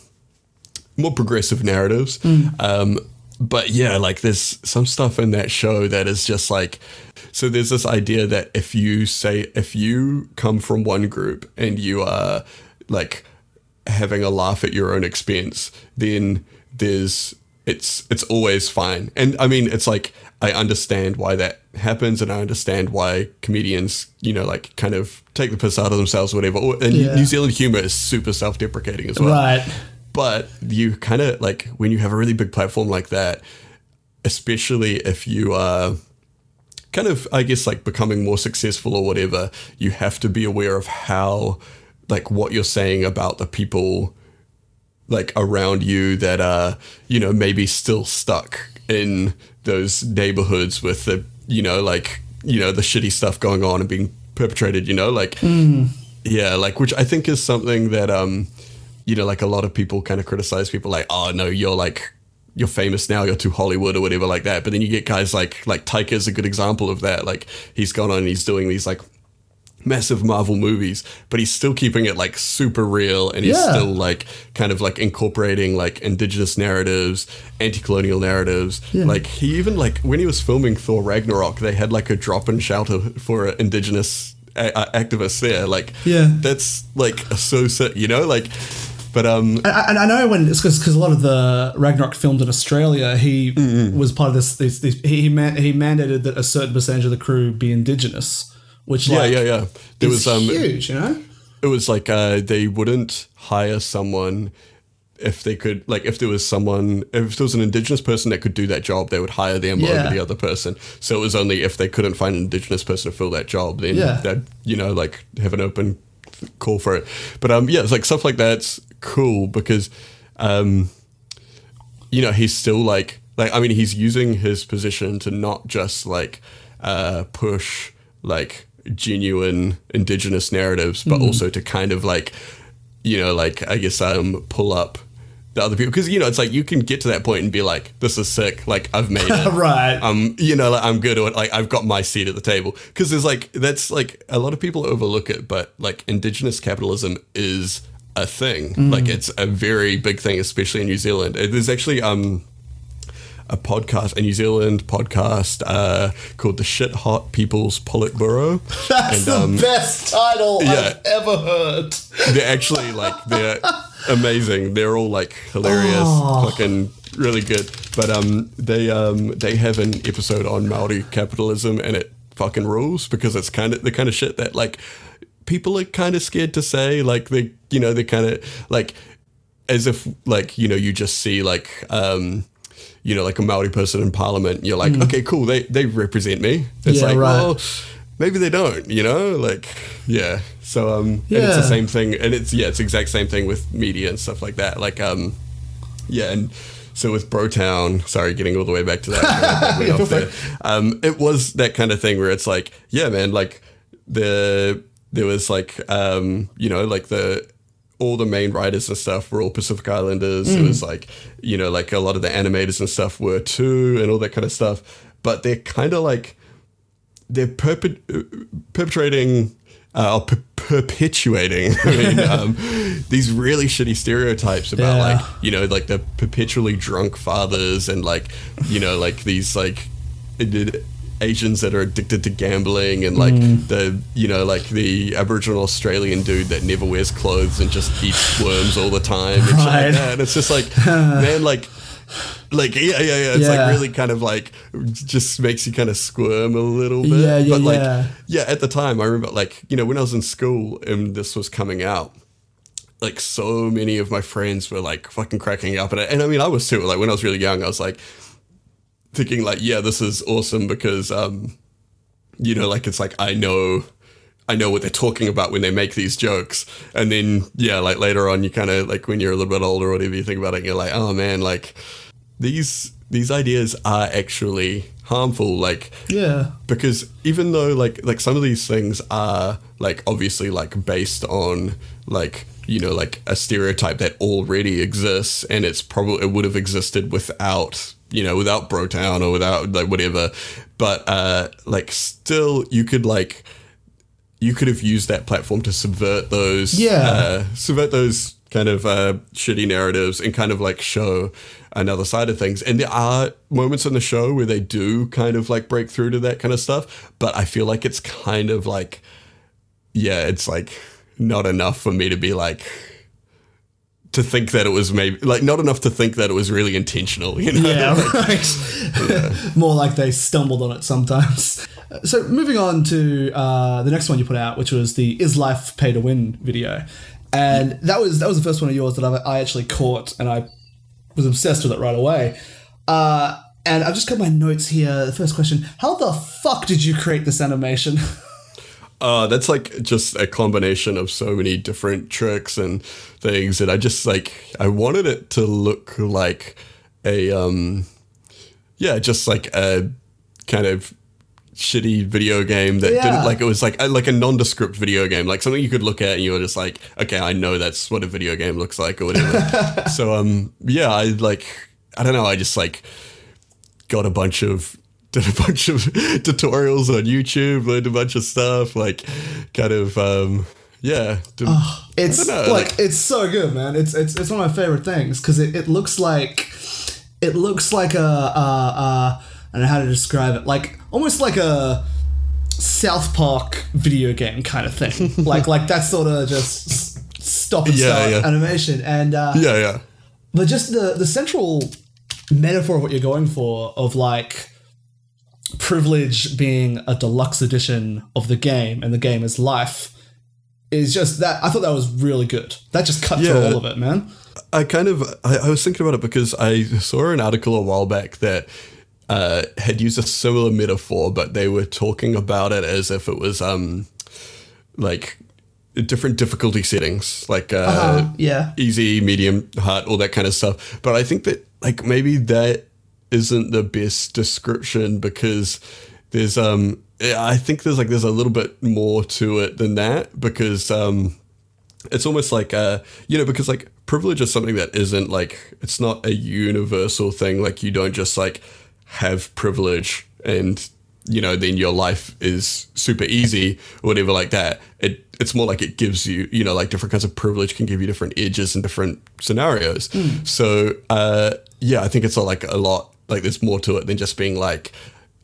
more progressive narratives. Um, but yeah, like there's some stuff in that show that is just like, so there's this idea that if you say, if you come from one group and you are like having a laugh at your own expense, then there's, it's, it's always fine. And I mean, it's like, I understand why that happens and I understand why comedians, you know, like kind of take the piss out of themselves or whatever. And Yeah. New Zealand humor is super self deprecating as well Right. but you kind of like when you have a really big platform like that especially if you are kind of i guess like becoming more successful or whatever you have to be aware of how like what you're saying about the people like around you that are you know maybe still stuck in those neighborhoods with the you know like you know the shitty stuff going on and being perpetrated you know like yeah like which i think is something that um you know like a lot of people kind of criticize people like oh no you're like you're famous now you're too hollywood or whatever like that. But then you get guys like like Taika is a good example of that. Like he's gone on and he's doing these like massive Marvel movies, but he's still keeping it like super real and he's Yeah. still like kind of like incorporating like indigenous narratives, anti-colonial narratives. Yeah. Like he even like when he was filming Thor Ragnarok, they had like a drop and shelter for indigenous a- a- activists there. Like Yeah. that's like so sick, you know, like but um And I, I know when it's because a lot of the Ragnarok filmed in Australia, he Mm-hmm. was part of this. this, this he he, man, he mandated that a certain percentage of the crew be indigenous, which yeah, like, yeah, yeah. There was um huge, you know. it was like uh, they wouldn't hire someone if they could like if there was someone if there was an indigenous person that could do that job they would hire them Yeah. over the other person so it was only if they couldn't find an indigenous person to fill that job then Yeah. they'd you know like have an open call for it but um yeah it's like stuff like that's cool because um you know he's still like like i mean he's using his position to not just like uh push like genuine indigenous narratives but also to kind of like you know like i guess um pull up the other people. Because you know it's like you can get to that point and be like this is sick. Like i've made [laughs] it. Right. um you know like, i'm good at like i've got my seat at the table. Because there's like that's like a lot of people overlook it but like indigenous capitalism is a thing. Like it's a very big thing especially in new zealand. There's actually um a podcast, a New Zealand podcast uh, called the Shit Hot People's Politburo. [laughs] That's And, the best title yeah. I've ever heard. They're actually like they're [laughs] amazing. They're all like hilarious, Oh. fucking really good. But um, they um, they have an episode on Maori capitalism, and it fucking rules because it's kind of the kind of shit that like people are kind of scared to say. Like they, you know, they kind of like as if like you know you just see like um you know like a Maori person in parliament you're like okay cool they they represent me it's Mm. Yeah, like right. well maybe they don't you know like yeah so um and it's the same thing and it's yeah it's exact same thing with media and stuff like that like um yeah and so with Brotown, sorry, getting all the way back to that, [laughs] Yeah, off there. it. Um, it was that kind of thing where it's like, yeah, man, like the there was like, um, you know, like the all the main writers and stuff were all Pacific Islanders. It was like, you know, like a lot of the animators and stuff were too, and all that kind of stuff. But they're kind of like they're perpet- perpetrating uh, or per- perpetuating [laughs] I mean, [laughs] um, these really shitty stereotypes about Yeah. like you know like the perpetually drunk fathers and like you know like these like Asians that are addicted to gambling and like Mm. the you know like the Aboriginal Australian dude that never wears clothes and just eats worms all the time and Right. like that. And it's just like [laughs] man like like yeah yeah yeah it's Yeah. like really kind of like just makes you kind of squirm a little bit Yeah, yeah, but like yeah. yeah at the time i remember like you know when i was in school and this was coming out like so many of my friends were like fucking cracking up at it and i mean i was too like when i was really young i was like thinking like yeah this is awesome because um you know like it's like i know I know what they're talking about when they make these jokes. And then, yeah, like later on, you kind of like when you're a little bit older or whatever, you think about it, you're like, oh man, like these these ideas are actually harmful. Like, Yeah. because even though like like some of these things are like obviously like based on like you know like a stereotype that already exists and it's probably it would have existed without you know without brotown or without like whatever but uh like still you could like you could have used that platform to subvert those Yeah. uh, subvert those kind of uh, shitty narratives and kind of like show another side of things. And there are moments in the show where they do kind of like break through to that kind of stuff, but I feel like it's kind of like, yeah, it's like not enough for me to be like to think that it was maybe like not enough to think that it was really intentional. You know? Yeah, [laughs] right. More like they stumbled on it sometimes. So moving on to uh, the next one you put out, which was the "Is Life Pay to Win" video, and that was that was the first one of yours that I, I actually caught, and I was obsessed with it right away. Uh, and I've just got my notes here. The first question: How the fuck did you create this animation? [laughs] Uh, that's like just a combination of so many different tricks and things that I just like I wanted it to look like a um yeah, just like a kind of shitty video game that Yeah. didn't like it was like a, like a nondescript video game, like something you could look at and you were just like, okay, I know that's what a video game looks like or whatever. [laughs] so um yeah, I like I don't know, I just like got a bunch of [laughs] did a bunch of [laughs] tutorials on YouTube, learned a bunch of stuff, like kind of um, yeah. Did, It's know, like, like- it's so good, man. It's it's it's one of my favorite things because it, it looks like it looks like a uh, uh, I don't know how to describe it. Like almost like a South Park video game kind of thing. [laughs] like like that sort of just stop and Yeah, start yeah. animation and uh, yeah, yeah, but just the the central metaphor of what you're going for of like privilege being a deluxe edition of the game and the game is life is just that I thought that was really good. That just cut through Yeah. all of it, man. I kind of I, I was thinking about it because I saw an article a while back that uh, had used a similar metaphor, but they were talking about it as if it was um like different difficulty settings, like uh, Uh, yeah. easy, medium, hard, all that kind of stuff. But I think that like maybe that isn't the best description because there's um I think there's like there's a little bit more to it than that because um it's almost like uh you know because like privilege is something that isn't like it's not a universal thing like you don't just like have privilege and you know then your life is super easy or whatever like that it it's more like it gives you you know like different kinds of privilege can give you different edges and different scenarios. So uh yeah i think it's a, like a lot like there's more to it than just being like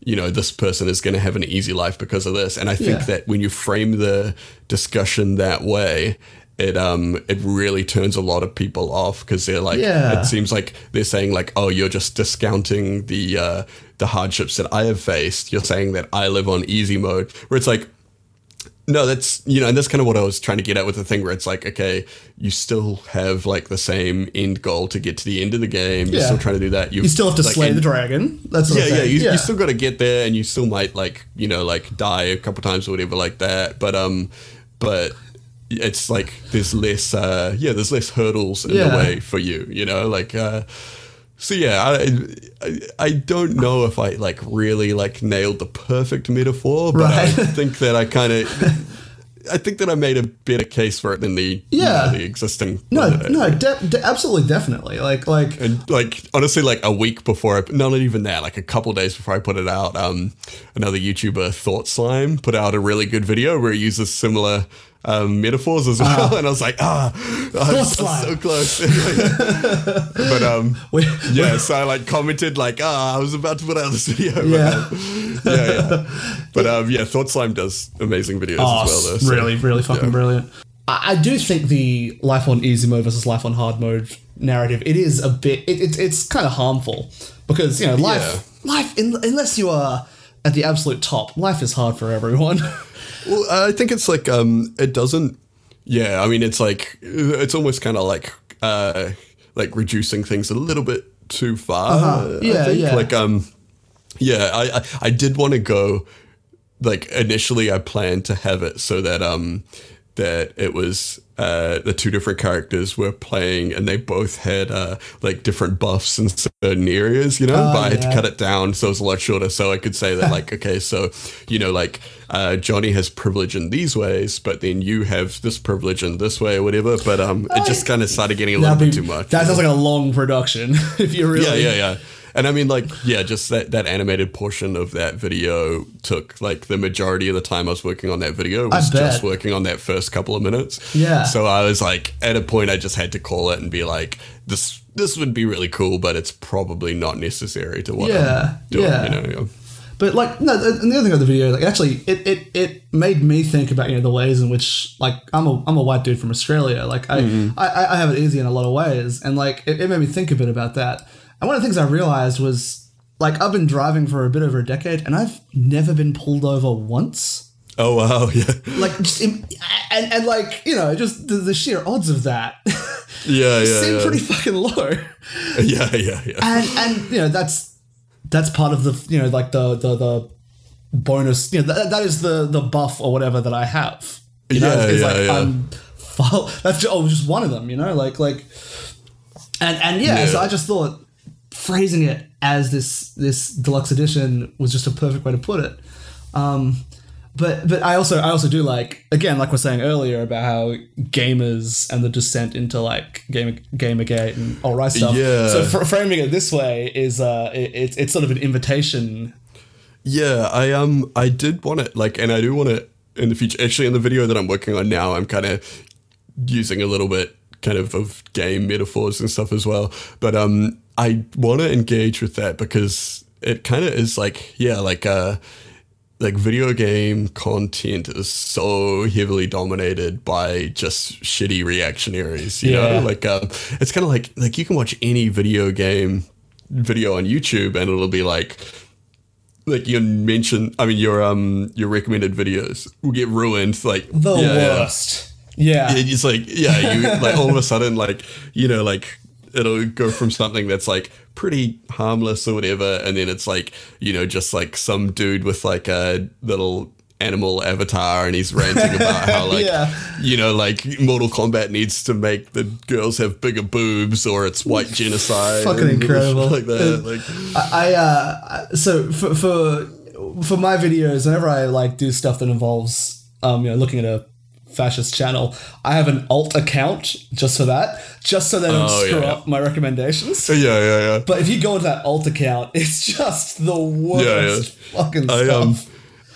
you know this person is going to have an easy life because of this. And i think Yeah. that when you frame the discussion that way it um it really turns a lot of people off because they're like Yeah. it seems like they're saying like oh you're just discounting the uh the hardships that i have faced you're saying that i live on easy mode where it's like no, that's you know, and that's kind of what I was trying to get at with the thing where it's like, okay, you still have like the same end goal to get to the end of the game. You're still trying to do that. You still have to like, slay and- the dragon. That's yeah, yeah, you, you still got to get there, and you still might like you know like die a couple times or whatever like that. But um, but it's like there's less uh yeah there's less hurdles in Yeah. the way for you. You know like uh. So yeah, I, I I don't know if I like really like nailed the perfect metaphor, but I [laughs] think that I kind of. I think that I made a better case for it than the you Yeah. know, the existing No, uh, no, de- de- absolutely, definitely. Like, like, and like honestly, like a week before, I, no, not even that, like a couple days before I put it out, um, another YouTuber, Thought Slime, put out a really good video where he uses similar um, metaphors as [laughs] well, and I was like, ah, I'm so close. [laughs] but um, [laughs] we, yeah, so I like commented like, ah, I was about to put out this video. but, Yeah. um, yeah, yeah. But um, yeah, Thought Slime does amazing videos Oh, as well. Though, so- really, really fucking yeah. brilliant. I, I do think the life on easy mode versus life on hard mode narrative it is a bit it, it, it's kind of harmful because you know life life in, unless you are at the absolute top life is hard for everyone. Well, I think it's like um, it doesn't. Yeah, I mean, it's like it's almost kind of like uh, like reducing things a little bit too far. Uh-huh. I Yeah, think. yeah. Like um, yeah, I, I I did want to go. Like initially, I planned to have it so that um that it was uh the two different characters were playing and they both had uh like different buffs in certain areas, you know. but I had to cut it down so it was a lot shorter so I could say that [laughs] like okay so you know like uh, Johnny has privilege in these ways but then you have this privilege in this way or whatever but um it just kind of started getting a little That'd bit too much That sounds like a long production. [laughs] if you really, yeah yeah yeah and I mean like yeah just that that animated portion of that video took like the majority of the time I was working on that video was just working on that first couple of minutes Yeah. so I was like at a point I just had to call it and be like this this would be really cool but it's probably not necessary to what Yeah, I'm doing yeah. you know yeah. But like no, and the other thing of the video, like actually, it, it it made me think about you know the ways in which like I'm a I'm a white dude from Australia. Like I Mm-hmm. I, I have it easy in a lot of ways, and like it, it made me think a bit about that. And one of the things I realized was like I've been driving for a bit over a decade, and I've never been pulled over once. Oh wow, [laughs] yeah, Like just and and like you know just the, the sheer odds of that [laughs] yeah, yeah, seem yeah. pretty fucking low. [laughs] yeah, yeah, yeah. and and you know that's that's part of the you know like the the the bonus you know that, that is the the buff or whatever that I have you know Yeah, it's, yeah, like yeah. I'm that's just, oh just one of them you know like like and and yeah, Yeah. so I just thought phrasing it as this this deluxe edition was just a perfect way to put it um but but I also I also do like again like we we're saying earlier about how gamers and the descent into like gamer gamergate and all right stuff. Yeah. So fr- framing it this way is uh it, it's it's sort of an invitation Yeah, I um I did want it like and I do want it in the future. Actually in the video that I'm working on now, I'm kind of using a little bit kind of of game metaphors and stuff as well. But um I want to engage with that because it kind of is like yeah, like uh like video game content is so heavily dominated by just shitty reactionaries, you Yeah. know? Like um it's kind of like like you can watch any video game video on YouTube and it'll be like like you mentioned I mean your um your recommended videos will get ruined like The yeah, worst. Yeah. It's like yeah, you like all of a sudden like you know like it'll go from something that's like pretty harmless or whatever, and then it's like you know just like some dude with like a little animal avatar and he's ranting about how [laughs] like Yeah. you know like Mortal Kombat needs to make the girls have bigger boobs or it's white [laughs] genocide Fucking incredible. like that like I uh so for for for my videos, whenever I like do stuff that involves um you know looking at a fascist channel, I have an alt account just for that, just so they don't Oh, screw yeah. up my recommendations. yeah yeah yeah But if you go into that alt account, [laughs] it's just the worst fucking I stuff. um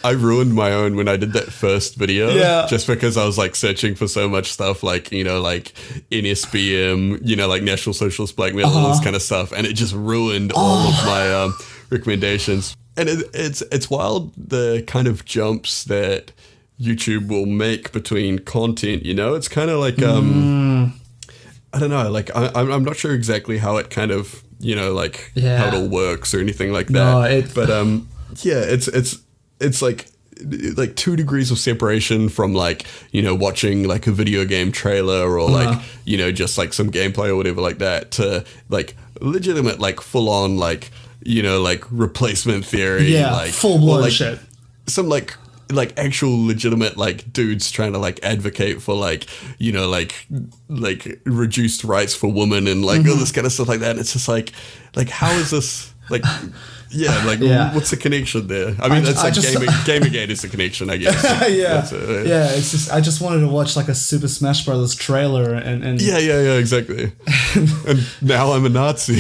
I ruined my own when I did that first video. Yeah. Just because I was like searching for so much stuff like, you know, like NSBM, you know, like National Socialist Black Metal, all Uh-huh. this kind of stuff. And it just ruined all of Oh. my um, recommendations. And it, it's it's wild the kind of jumps that YouTube will make between content, you know? It's kind of like um I don't know, like I, I'm not sure exactly how it kind of you know like Yeah. how it all works or anything like that. No, it- but um, yeah, it's it's it's like like two degrees of separation from like you know watching like a video game trailer or like Uh-huh. you know just like some gameplay or whatever like that to like legitimate like full on like you know like replacement theory Yeah, like full-blown like, shit. some like like actual legitimate like dudes trying to like advocate for like you know like like reduced rights for women and like Mm-hmm. all this kind of stuff like that and it's just like like how is this like [laughs] yeah like Yeah. what's the connection there i mean ju- that's I like just- gaming [laughs] gaming is the connection i guess [laughs] yeah, it. yeah. It's just I just wanted to watch like a Super Smash Brothers trailer and and yeah yeah yeah exactly and now i'm a nazi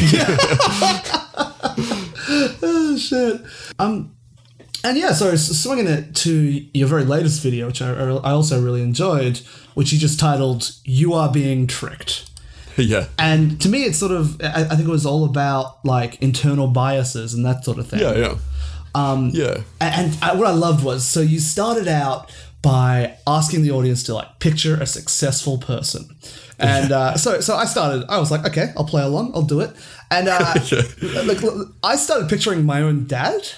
oh shit. Um, and yeah, so swinging it to your very latest video, which I, I also really enjoyed, which you just titled "You Are Being Tricked." [laughs] yeah And to me, it's sort of I, I think it was all about like internal biases and that sort of thing. yeah yeah um yeah And, and I, what I loved was so you started out by asking the audience to like picture a successful person. And uh, so, so I started. I was like, okay, I'll play along. I'll do it. And uh, [laughs] like, look, I started picturing my own dad.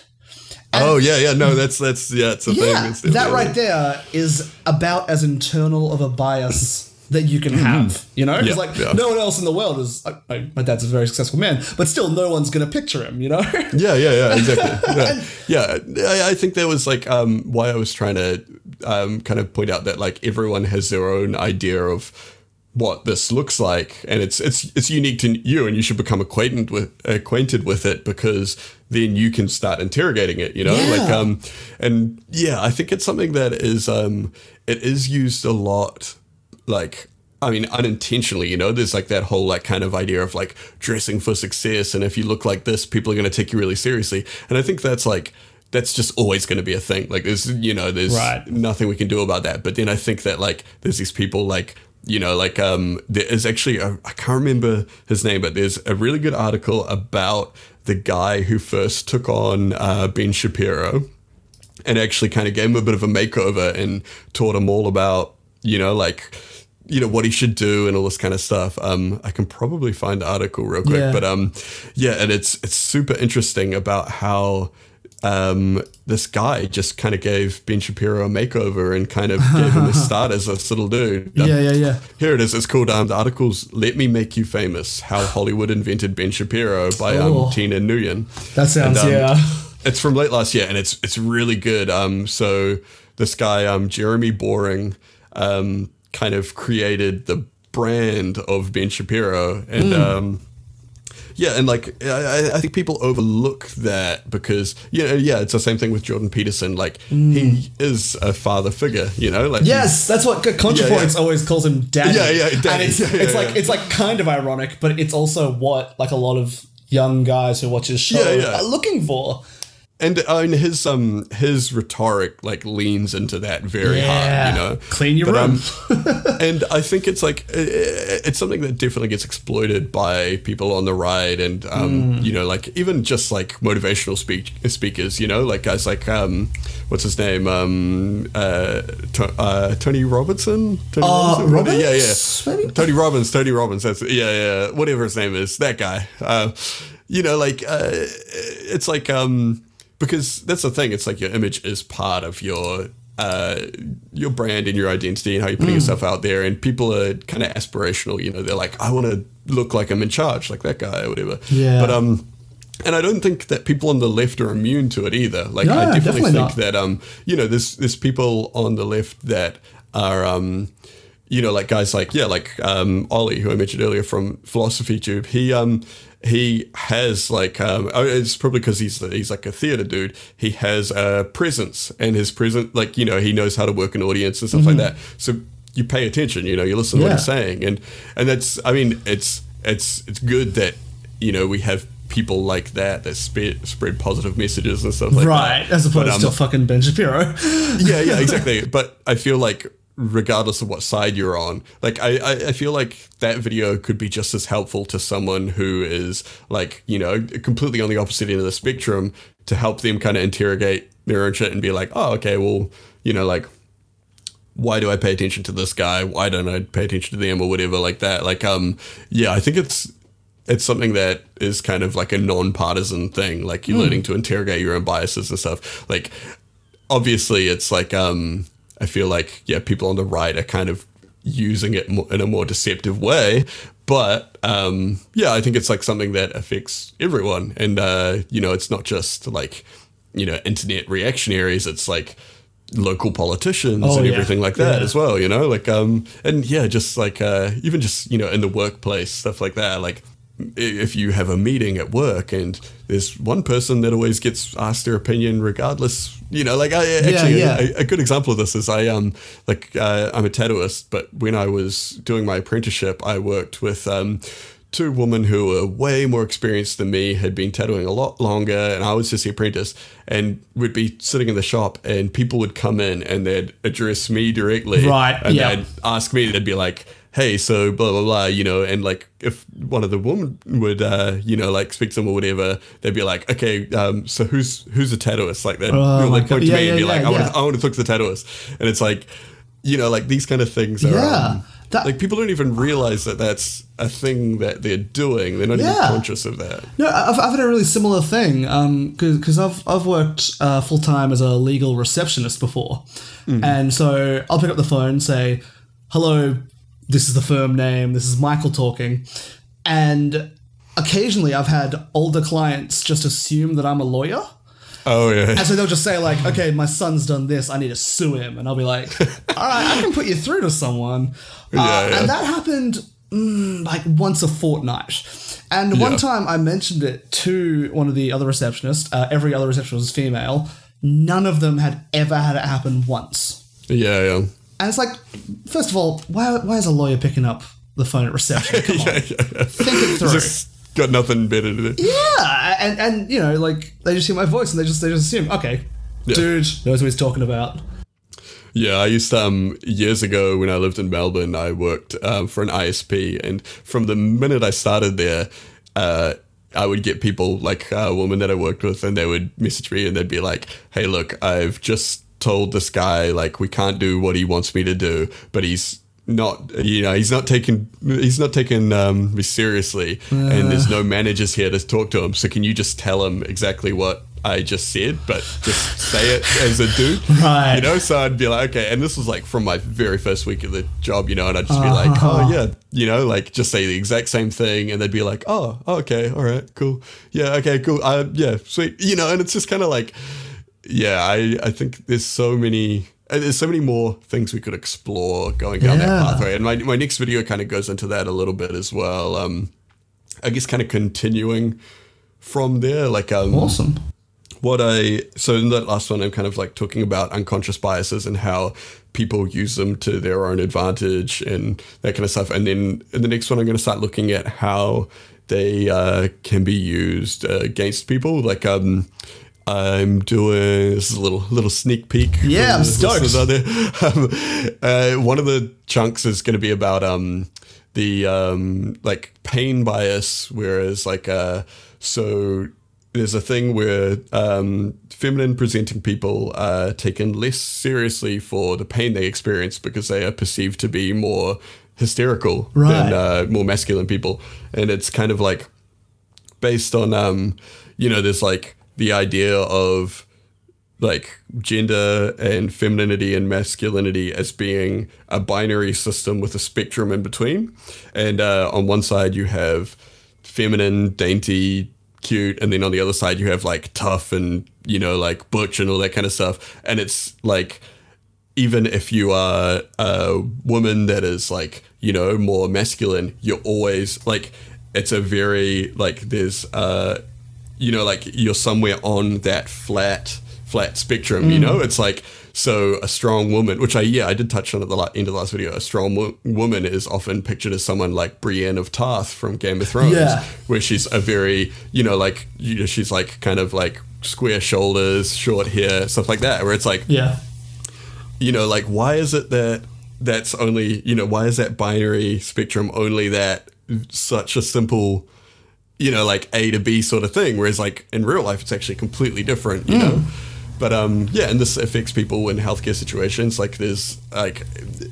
Oh yeah yeah no that's that's yeah it's a thing Yeah, It's that right there is about as internal of a bias that you can have. You know, because Mm-hmm. Yeah, like yeah. no one else in the world is. Like, my, my dad's a very successful man, but still, no one's gonna picture him. You know. [laughs] Yeah, yeah, yeah, exactly. [laughs] Yeah, yeah. I, I think that was like um, why I was trying to um, kind of point out that like everyone has their own idea of what this looks like, and it's it's it's unique to you, and you should become acquainted with acquainted with it because then you can start interrogating it. You know, Yeah. like um, and yeah, I think it's something that is um, it is used a lot, like I mean, unintentionally, you know, there's like that whole like kind of idea of like dressing for success, and if you look like this, people are going to take you really seriously. And I think that's like that's just always going to be a thing. Like there's you know there's Right. nothing we can do about that. But then I think that like there's these people like you know like um there is actually I can't remember his name, but there's a really good article about the guy who first took on uh, Ben Shapiro and actually kind of gave him a bit of a makeover and taught him all about you know like you know what he should do and all this kind of stuff um i can probably find the article real quick Yeah. but um yeah and it's it's super interesting about how um this guy just kind of gave ben shapiro a makeover and kind of gave him a [laughs] start as this little dude yeah, yeah, yeah. here it is. It's called um, the articles "Let Me Make You Famous: How Hollywood Invented Ben Shapiro" by Oh. um, Tina Nguyen. That sounds And, um, yeah. [laughs] It's from late last year, and it's it's really good. Um, so this guy, um, Jeremy Boring, um, kind of created the brand of Ben Shapiro, and um, yeah, and like I, I- think people overlook that because you know, yeah, it's the same thing with Jordan Peterson. Like he mm. is a father figure, you know, like Yes, that's what ContraPoints yeah. always calls him daddy. Yeah, yeah, daddy. And it's, [laughs] Yeah, yeah, it's like it's like kind of ironic, but it's also what like a lot of young guys who watch his show Yeah, yeah. are looking for. And uh, and his um his rhetoric like leans into that very hard, you know. Clean your But, room. um, [laughs] [laughs] and I think it's like i- i- it's something that definitely gets exploited by people on the right, and um, Mm. you know, like even just like motivational speak speakers, you know, like guys like um, what's his name, um, uh, to, uh Tony Robertson. Tony Uh, yeah, yeah, maybe? Tony Robbins, Tony Robbins, that's yeah, yeah, whatever his name is, that guy. Uh, you know, like uh, it's like um, because that's the thing. It's like your image is part of your uh, your brand and your identity and how you're putting yourself out there. And people are kind of aspirational. You know, they're like, I want to look like I'm in charge, like that guy or whatever. Yeah. But um. And I don't think that people on the left are immune to it either. Like No, I definitely, definitely think not. that um, you know, there's there's people on the left that are um, you know, like guys like yeah, like um, Ollie, who I mentioned earlier from Philosophy Tube. He um, he has like um, oh, it's probably because he's he's like a theater dude. He has a presence, and his presence, like you know, he knows how to work an audience and stuff like that. So you pay attention, you know, you listen to what Mm-hmm. He's saying, and and that's I mean, it's it's it's good that you know we have people like that that spread spread positive messages and stuff like right, that. Right, as opposed But, um, to fucking Ben Shapiro. yeah, yeah, [laughs] exactly. But I feel like regardless of what side you're on, like I, I, I feel like that video could be just as helpful to someone who is like, you know, completely on the opposite end of the spectrum to help them kind of interrogate their own shit and be like, oh, okay, well, you know, like why do I pay attention to this guy? Why don't I pay attention to them or whatever like that? Like, um, yeah, I think it's it's something that is kind of like a non-partisan thing. Like you're learning to interrogate your own biases and stuff. Like, obviously, it's like um, I feel like yeah, people on the right are kind of using it in a more deceptive way. But um, yeah, I think it's like something that affects everyone, and uh, you know, it's not just like you know internet reactionaries. It's like local politicians Oh, and yeah. everything like that Yeah. as well. You know, like um, and yeah, just like uh, even just you know in the workplace stuff like that. Like if you have a meeting at work and there's one person that always gets asked their opinion regardless. You know, like I actually yeah. A, a good example of this is I um like uh, I'm a tattooist, but when I was doing my apprenticeship, I worked with um two women who were way more experienced than me, had been tattooing a lot longer, and I was just the apprentice. And we'd be sitting in the shop, and people would come in and they'd address me directly, Right, And yeah. they'd ask me, they'd be like. Hey, so blah blah blah, you know, and like if one of the women would, uh, you know, like speak to them or whatever, they'd be like, okay, um, so who's who's a tattooist? Like they'd Oh they'd, like point God. to Yeah, me and yeah, be like, yeah, I want to I want to talk to the tattooist, and it's like, you know, like these kind of things are, Yeah. um, That- like people don't even realize that that's a thing that they're doing. They're not even conscious of that. No, I've, I've had a really similar thing because I've I've worked uh, full time as a legal receptionist before, and so I'll pick up the phone, say, "Hello, this is the firm name. This is Michael talking," and occasionally I've had older clients just assume that I'm a lawyer. Oh yeah, And so they'll just say like, "Okay, my son's done this. I need to sue him," and I'll be like, "All right, I can put you through to someone." [laughs] Uh, Yeah, yeah. And that happened mm, like once a fortnight. And one Yeah. time I mentioned it to one of the other receptionists. Uh, every other receptionist was female. None of them had ever had it happen once. yeah, yeah. And it's like, first of all, why, why is a lawyer picking up the phone at reception? [laughs] Come on, yeah, yeah, yeah. think it [laughs] through. Just got nothing better to do. Yeah, and and you know, like they just hear my voice and they just they just assume, okay, Yeah. dude knows what he's talking about. Yeah, I used to, um, years ago when I lived in Melbourne, I worked um, for an ISP, and from the minute I started there, uh, I would get people like a woman that I worked with, and they would message me and they'd be like, "Hey, look, I've just told this guy like we can't do what he wants me to do, but he's." Not you know he's not taking he's not taking um, me seriously, and there's no managers here to talk to him. So can you just tell him exactly what I just said, but just say it as a dude, [laughs] Right. You know, so I'd be like, okay, and this was like from my very first week of the job, you know, and I'd just be like, oh yeah, you know, like just say the exact same thing, and they'd be like, oh, okay, all right, cool, yeah, okay, cool, uh, yeah, sweet, you know, and it's just kind of like, yeah, I I think there's so many. There's so many more things we could explore going down Yeah. that pathway, and my my next video kind of goes into that a little bit as well. Um, I guess kind of continuing from there, like um, Awesome. what I so in that last one, I'm kind of like talking about unconscious biases and how people use them to their own advantage and that kind of stuff. And then in the next one, I'm going to start looking at how they uh, can be used uh, against people. Like um, I'm doing this is a little little sneak peek. Yeah, I'm stoked. out there. [laughs] Um, uh, one of the chunks is going to be about um, the um, like pain bias, whereas like uh, so there's a thing where um, feminine presenting people are taken less seriously for the pain they experience because they are perceived to be more hysterical Right. than uh, more masculine people, and it's kind of like based on um you know there's like the idea of like gender and femininity and masculinity as being a binary system with a spectrum in between. And uh, on one side you have feminine dainty cute and then on the other side you have like tough and you know like butch and all that kind of stuff. And it's like even if you are a woman that is like you know more masculine you're always like it's a very like there's uh you know like you're somewhere on that flat flat spectrum you mm. know it's like so a strong woman which i yeah i did touch on at the la- end of the last video a strong wo- woman is often pictured as someone like brienne of tarth from game of thrones Yeah. where she's a very you know like you know she's like kind of like square shoulders short hair stuff like that where it's like Yeah. you know, like why is it that that's only, you know, why is that binary spectrum only that such a simple, you know, like A to B sort of thing, whereas like in real life it's actually completely different, you know. But um, yeah, and this affects people in healthcare situations. Like there's like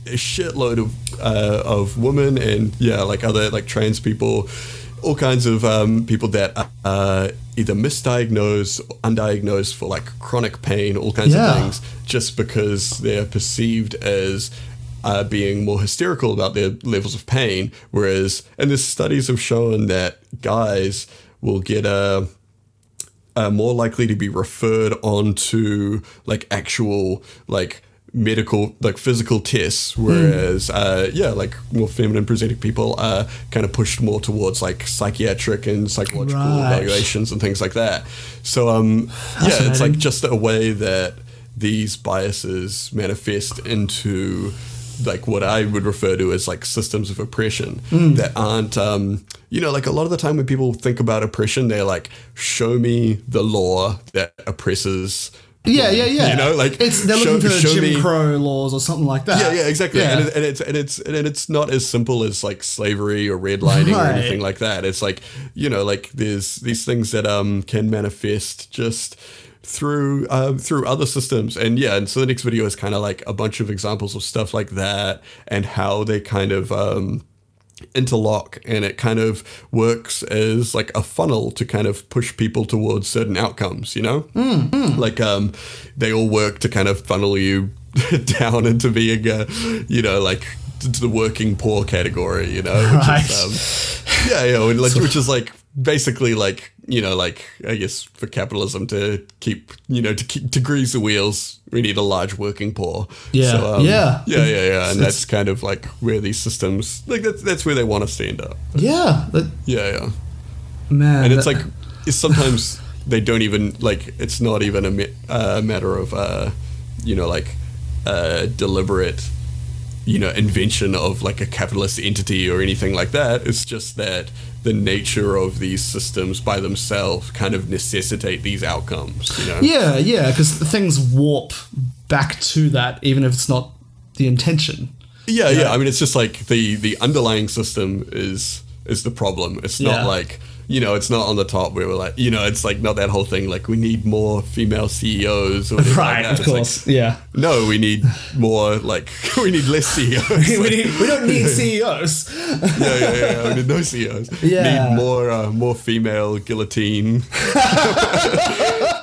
a shitload of uh, of women and yeah, like other like trans people, all kinds of um, people that are uh, either misdiagnosed, or undiagnosed for like chronic pain, all kinds Yeah. of things, just because they're perceived as uh, being more hysterical about their levels of pain. Whereas, and there's studies have shown that guys will get a uh, more likely to be referred on to like actual like medical like physical tests whereas uh yeah like more feminine presenting people are kind of pushed more towards like psychiatric and psychological Right. evaluations and things like that so um yeah it's like just a way that these biases manifest into like what I would refer to as like systems of oppression Hmm. that aren't um you know like a lot of the time when people think about oppression they're like show me the law that oppresses Yeah, yeah, yeah. You know, like, it's they're show- looking for Jim me- Crow laws or something like that. yeah, yeah, exactly. Yeah. And, it, and it's and it's and it's not as simple as like slavery or redlining or anything like that. It's like you know, like there's these things that um can manifest just through um, through other systems. And yeah, and so the next video is kind of like a bunch of examples of stuff like that and how they kind of um interlock and it kind of works as like a funnel to kind of push people towards certain outcomes you know like um they all work to kind of funnel you [laughs] down into being a you know like to the working poor category you know which [laughs] Right. is, um, yeah yeah like which is like basically like you know like i guess for capitalism to keep you know to keep to grease the wheels we need a large working poor Yeah. so, um, Yeah. yeah yeah yeah and that's kind of like where these systems like that's that's where they want to end up yeah, that- yeah yeah man. and it's that- like it's sometimes [laughs] they don't even like it's not even a ma- uh, matter of uh you know like uh deliberate you know invention of like a capitalist entity or anything like that it's just that the nature of these systems by themselves kind of necessitate these outcomes you know yeah, yeah, because things warp back to that, even if it's not the intention. Yeah, yeah. I mean, it's just like the the underlying system is is the problem. It's Yeah. not like you know, it's not on the top where we're like, you know, it's like not that whole thing. Like we need more female CEOs, or whatever like of It's like, course. yeah. no, we need more. Like [laughs] we need less CEOs. [laughs] we, need, we don't need CEOs. [laughs] yeah, yeah, yeah. We need no CEOs. Yeah. Need more uh, more female guillotine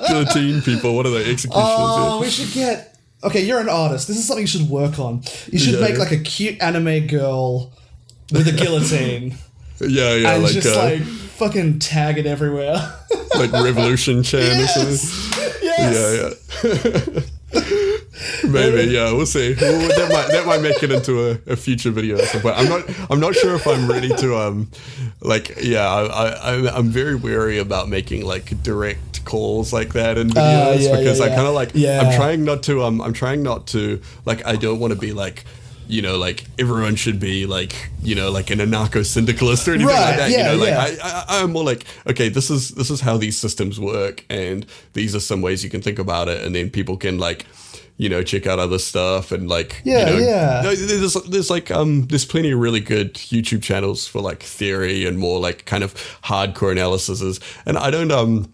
guillotine people. What are they? Executioners. Oh, we should get. Okay, you're an artist. This is something you should work on. You should Yeah. make like a cute anime girl with a guillotine. yeah, yeah. and like just uh, like fucking tag it everywhere. [laughs] like Revolution Chan or something. yes. Yeah, yeah. [laughs] Maybe, yeah, we'll see. Well, that might that might make it into a, a future video at some point. I'm not I'm not sure if I'm ready to um like yeah I, I I'm- very wary about making like direct calls like that in videos Uh, yeah, because yeah, I yeah. kind of like Yeah. I'm trying not to um I'm trying not to like I don't want to be like you know, like everyone should be like, you know, like an anarcho syndicalist or anything Right, like that. yeah, you know, yeah. like I, I, I'm more like, okay, this is this is how these systems work, and these are some ways you can think about it, and then people can like. You know, check out other stuff and like, Yeah, you know, yeah. there's there's like um there's plenty of really good YouTube channels for like theory and more like kind of hardcore analyses, and I don't um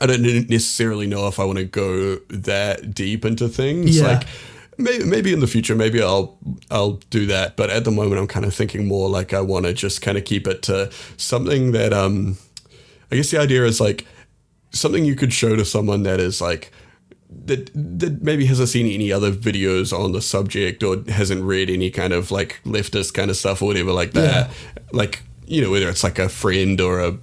I don't necessarily know if I want to go that deep into things. Yeah. Like maybe maybe in the future, maybe I'll I'll do that. But at the moment, I'm kind of thinking more like I want to just kind of keep it to something that um I guess the idea is like something you could show to someone that is like that that maybe hasn't seen any other videos on the subject or hasn't read any kind of like leftist kind of stuff or whatever like that. Like you know whether it's like a friend or a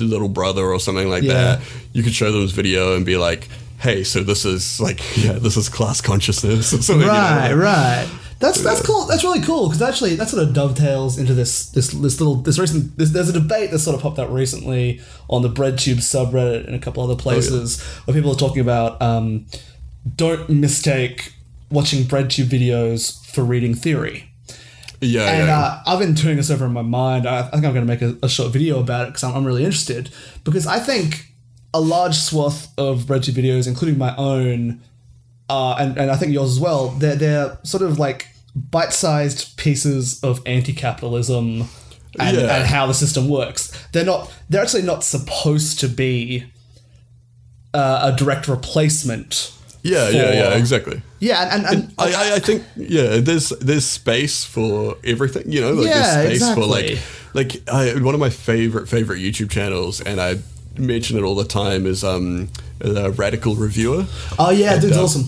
little brother or something like Yeah. that. You could show them this video and be like, "Hey, so this is like [laughs] yeah, this is class consciousness [laughs] or something." you know, Right, right. That's that's cool. That's really cool because actually that sort of dovetails into this this this little this recent this, there's a debate that sort of popped up recently on the BreadTube subreddit and a couple other places where people are talking about um, don't mistake watching BreadTube videos for reading theory. Yeah, And yeah. uh, I've been turning this over in my mind. I, I think I'm going to make a, a short video about it because I'm, I'm really interested. Because I think a large swath of BreadTube videos, including my own, uh, and, and I think yours as well, they're, they're sort of like bite sized pieces of anti capitalism and, Yeah. and how the system works. They're not, they're actually not supposed to be uh, a direct replacement. yeah, yeah, yeah, exactly. Yeah, and, and, and I, I, I think yeah, there's there's space for everything. You know, like Yeah, there's space for like like I, one of my favorite favorite YouTube channels, and I mention it all the time is um the Radical Reviewer. oh yeah, dude's uh, awesome.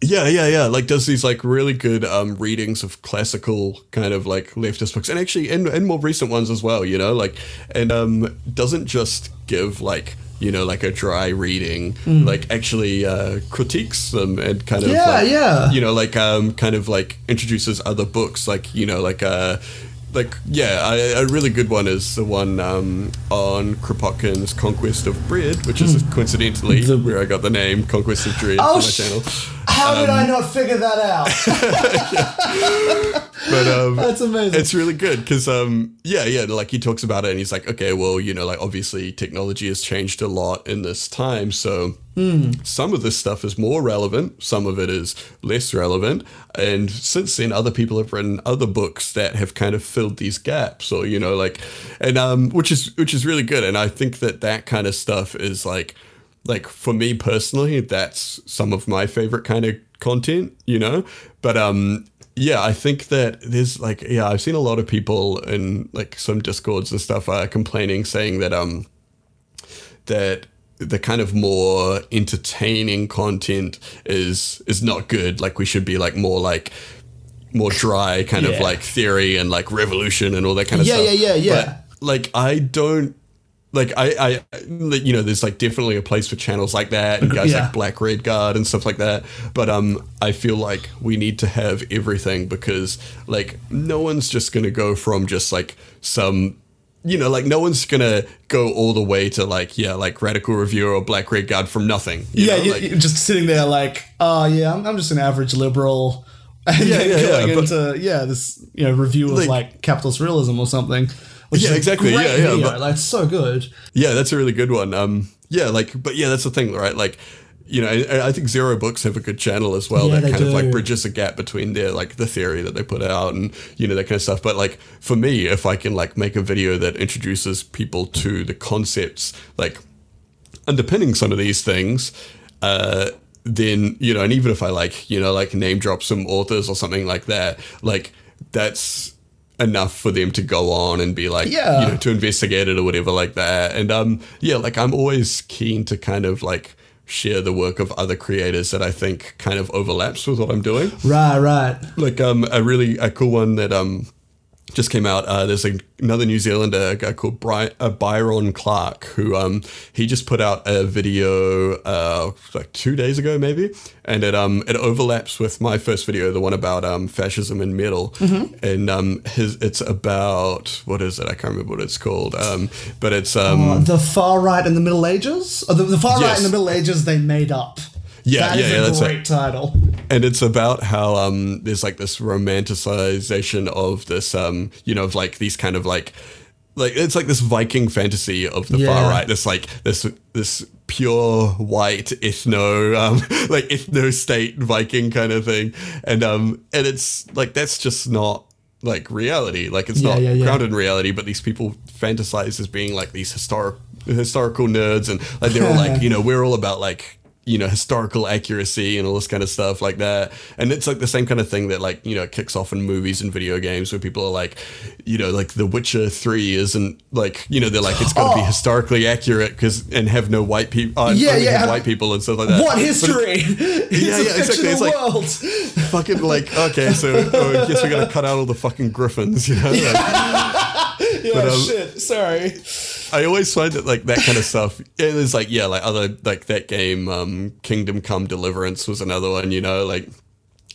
Yeah, yeah, yeah. Like does these like really good um readings of classical kind of like leftist books, and actually and, and more recent ones as well. You know, like and um doesn't just give like you know like a dry reading, like actually uh, critiques them and kind of. Yeah, like, yeah. you know like um kind of like introduces other books like you know like uh like yeah a, a really good one is the one um, on Kropotkin's Conquest of Bread which is coincidentally The- where I got the name Conquest of Dread Oh, for my channel How did Um, I not figure that out? [laughs] but um That's amazing. it's really good because um yeah yeah like he talks about it and he's like okay well you know like obviously technology has changed a lot in this time so Hmm. some of this stuff is more relevant some of it is less relevant and since then other people have written other books that have kind of filled these gaps or you know like and um which is which is really good and i think that that kind of stuff is like like for me personally that's some of my favorite kind of content you know but um yeah i think that there's like yeah i've seen a lot of people in like some discords and stuff uh, complaining saying that um that the kind of more entertaining content is is not good like we should be like more like more dry kind of like theory and like revolution and all that kind of Yeah, stuff yeah, yeah, yeah. yeah. like i don't like I, I, you know, there's like definitely a place for channels like that, and guys Yeah. like Black Red Guard and stuff like that. But um, I feel like we need to have everything because like no one's just gonna go from just like some, you know, like no one's gonna go all the way to like yeah, like Radical Review or Black Red Guard from nothing. you yeah, know, you, like- just sitting there like, oh yeah, I'm, I'm just an average liberal, [laughs] and Yeah, yeah, going yeah, but- into yeah this you know review of Like- like, capitalist realism or something. Yeah, exactly, yeah, yeah, video. but- like so good. Yeah, that's a really good one. Um, yeah, like, but yeah, that's the thing, right? Like, you know, I, I think Zero Books have a good channel as well Yeah, that kind of like bridges a gap between their like the theory that they put out and you know that kind of stuff. But like for me, if I can like make a video that introduces people to the concepts like underpinning some of these things, uh, then you know, and even if I like you know like name drop some authors or something like that, like that's enough for them to go on and be like Yeah. you know to investigate it or whatever like that and um yeah like i'm always keen to kind of like share the work of other creators that i think kind of overlaps with what i'm doing Right, right. like um a really a cool one that um just came out. Uh, there's a, another New Zealander a guy called Bry, uh, Byron Clark who um he just put out a video uh like two days ago maybe, and it um it overlaps with my first video, the one about um fascism and metal, and um his it's about what is it? I can't remember what it's called. Um, but it's um Uh, the far right in the Middle Ages, or the, the far right in the Middle Ages they made up. Yeah, That is yeah, yeah, a that's great it. title. and it's about how um there's like this romanticization of this um you know of like these kind of like like it's like this Viking fantasy of the Yeah. far right. This like this this pure white ethno um [laughs] like ethno state Viking kind of thing, and um and it's like that's just not like reality. Like it's Yeah, not yeah, yeah. grounded in reality. But these people fantasize as being like these historic historical nerds, and like they're all like [laughs] you know we're all about like you know historical accuracy and all this kind of stuff like that and it's like the same kind of thing that like you know kicks off in movies and video games where people are like you know like the witcher 3 isn't like you know they're like it's got to be Oh. historically accurate because and have no white people uh, Yeah, yeah, white people and stuff like that What history? [laughs] Yeah, yeah, exactly. It's like- world. fucking like okay so oh, I guess we're gonna cut out all the fucking griffins you know [laughs] Like, [laughs] yeah, But, um, shit. Sorry. I always find that like that kind of stuff. It is like yeah, like other like that game, um, Kingdom Come Deliverance was another one. You know, like.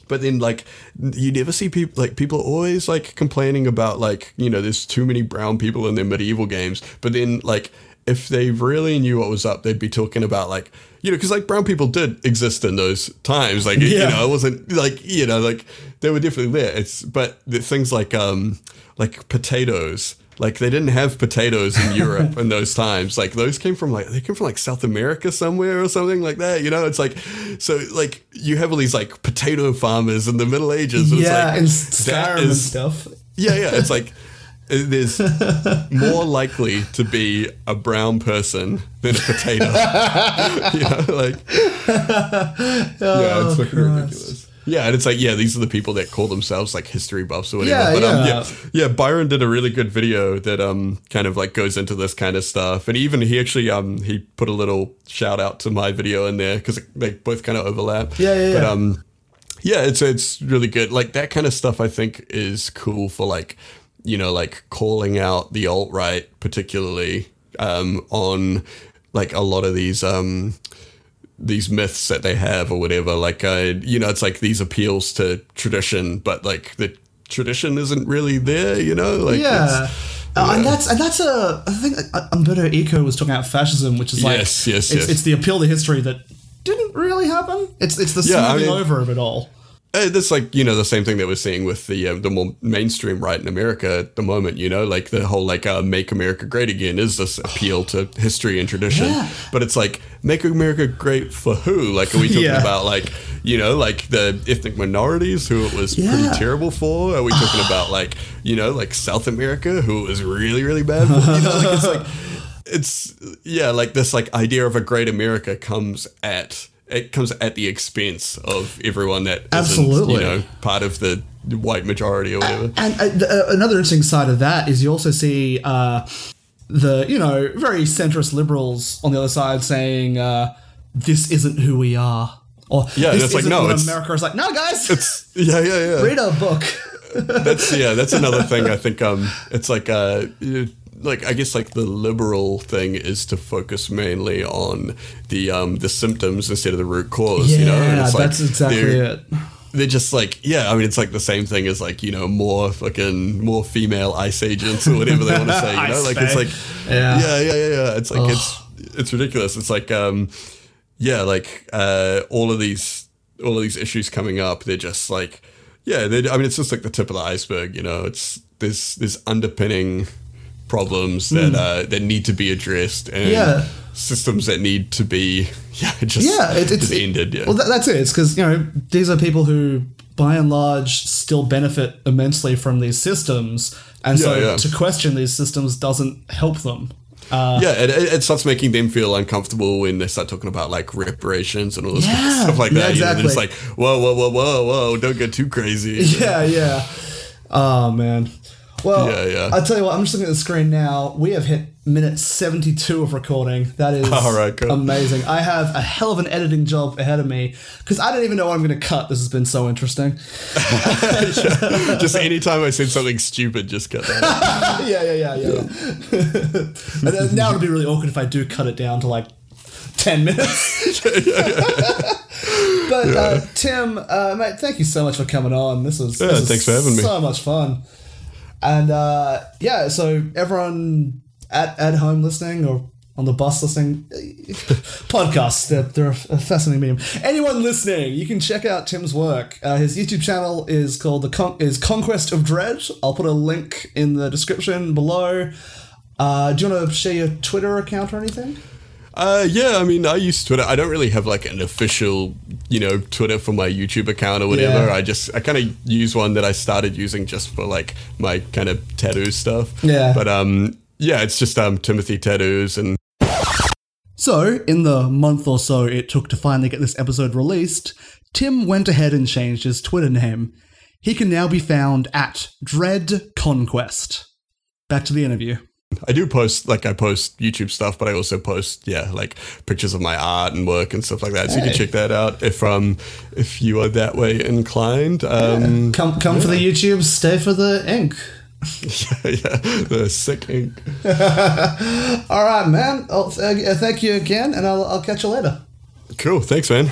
But then, like, you never see people like people always like complaining about like you know there's too many brown people in their medieval games. But then, like, if they really knew what was up, they'd be talking about like you know because like brown people did exist in those times. Like you know, it wasn't like you know like they were definitely there. It's but the things like um like potatoes. Like they didn't have potatoes in Europe [laughs] in those times. Like those came from like they came from like South America somewhere or something like that. You know, it's like so like you have all these like potato farmers in the Middle Ages. and Yeah, and it's like, that Skyrim and stuff. yeah, yeah. It's like [laughs] there's more likely to be a brown person than a potato. [laughs] you know, like oh, yeah, it's fucking Christ. ridiculous. Yeah, and it's like yeah, these are the people that call themselves like history buffs or whatever. Yeah, but um, yeah. yeah, yeah. Byron did a really good video that um kind of like goes into this kind of stuff, and even he actually um he put a little shout out to my video in there because they both kind of overlap. Yeah, yeah, But yeah. um yeah, it's it's really good. Like that kind of stuff I think is cool for like, you know, like calling out the alt right particularly um on like a lot of these um these myths that they have or whatever. Like uh you know, it's like these appeals to tradition, but like the tradition isn't really there, you know? Like Yeah. it's- Uh, and that's and that's a I think uh, Umberto Eco was talking about fascism, which is like Yes, yes, it's, yes. it's the appeal to history that didn't really happen. It's it's the Yeah, I smoothing mean- over of it all. Uh, that's like you know the same thing that we're seeing with the um, the more mainstream right in America at the moment. You know, like the whole like uh, "Make America Great Again" is this appeal to history and tradition, Yeah. but it's like "Make America Great" for who? Like, are we talking Yeah. about like you know like the ethnic minorities who it was Yeah. pretty terrible for? Are we talking [sighs] about like you know like South America who it was really really bad for? You know, like it's like it's yeah like this like idea of a great America comes at it comes at the expense of everyone that isn't, Absolutely. you know part of the white majority or whatever. And uh, th- uh, another interesting side of that is you also see uh, the you know very centrist liberals on the other side saying uh, this isn't who we are, or Yeah, this it's like, isn't no, it's- America is like. No, guys, It's yeah yeah yeah. [laughs] read a book. That's yeah that's another thing I think um it's like uh like I guess like the liberal thing is to focus mainly on the um the symptoms instead of the root cause. yeah, you know, And it's like that's exactly they're- it. they're just like yeah i mean it's like the same thing as like you know more fucking more female ice agents or whatever they want to say you [laughs] know like it's like Yeah. yeah yeah yeah yeah it's like it's it's ridiculous it's like um yeah like uh all of these all of these issues coming up they're just like yeah they i mean it's just like the tip of the iceberg you know it's there's there's underpinning problems that uh that need to be addressed and Hmm. Yeah. systems that need to be [laughs] yeah just Yeah, it, it's ended yeah Well, that, that's it. It's because you know these are people who, by and large, still benefit immensely from these systems, and so Yeah, yeah. to question these systems doesn't help them. Uh, yeah, it, it starts making them feel uncomfortable when they start talking about like reparations and all this kind of Yeah, stuff like yeah, that. You know, they're just like, whoa, whoa, whoa, whoa, whoa, don't get too crazy. [laughs] yeah, yeah. Oh man. Well, Yeah, yeah. I tell you what. I'm just looking at the screen now. We have hit minute 72 of recording. That is [laughs] All right, cool. amazing. I have a hell of an editing job ahead of me because I don't even know what I'm going to cut. This has been so interesting. [laughs] [laughs] just anytime I said something stupid, just cut that. yeah, yeah, yeah, yeah. yeah. and then now it'll be really awkward if I do cut it down to like 10 minutes. but uh, Tim, uh, mate, thank you so much for coming on. This was, Yeah, this was thanks for having me. So much fun. And uh, yeah, so everyone at, at home listening or on the bus listening [laughs] podcasts. They're, they're a fascinating medium. Anyone listening, you can check out Tim's work. Uh, his YouTube channel is called the Con- is Conquest of Dread. I'll put a link in the description below. Uh, do you want to share your Twitter account or anything? Uh, yeah, I mean, I use Twitter. I don't really have like an official, you know, Twitter for my YouTube account or whatever. Yeah. I just, I kind of use one that I started using just for like my kind of tattoo stuff. Yeah. But um, yeah, it's just um Timothy tattoos and So, in the month or so it took to finally get this episode released, Tim went ahead and changed his Twitter name. He can now be found at Dread Conquest. Back to the interview. I do post like I post YouTube stuff, but I also post yeah like pictures of my art and work and stuff like that. So you can check that out if um if you are that way inclined. Um, Come, come for the YouTube, stay for the ink. [laughs] yeah, yeah, the sick ink. [laughs] All right, man. Uh, thank you again, and I'll, I'll catch you later. Cool, thanks, man.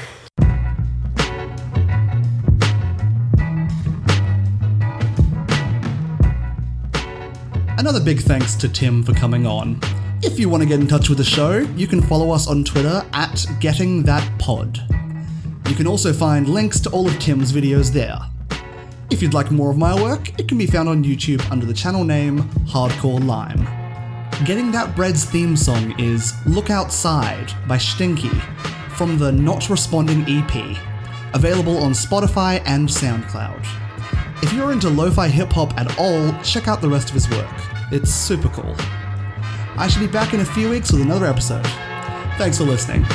Another big thanks to Tim for coming on. If you want to get in touch with the show, you can follow us on Twitter at GettingThatPod. You can also find links to all of Tim's videos there. If you'd like more of my work, it can be found on YouTube under the channel name Hardcore Lime. Getting That Bread's theme song is Look Outside by Stinky from the Not Responding EP, available on Spotify and SoundCloud. If you're into lo fi hip hop at all, check out the rest of his work. It's super cool. I shall be back in a few weeks with another episode. Thanks for listening.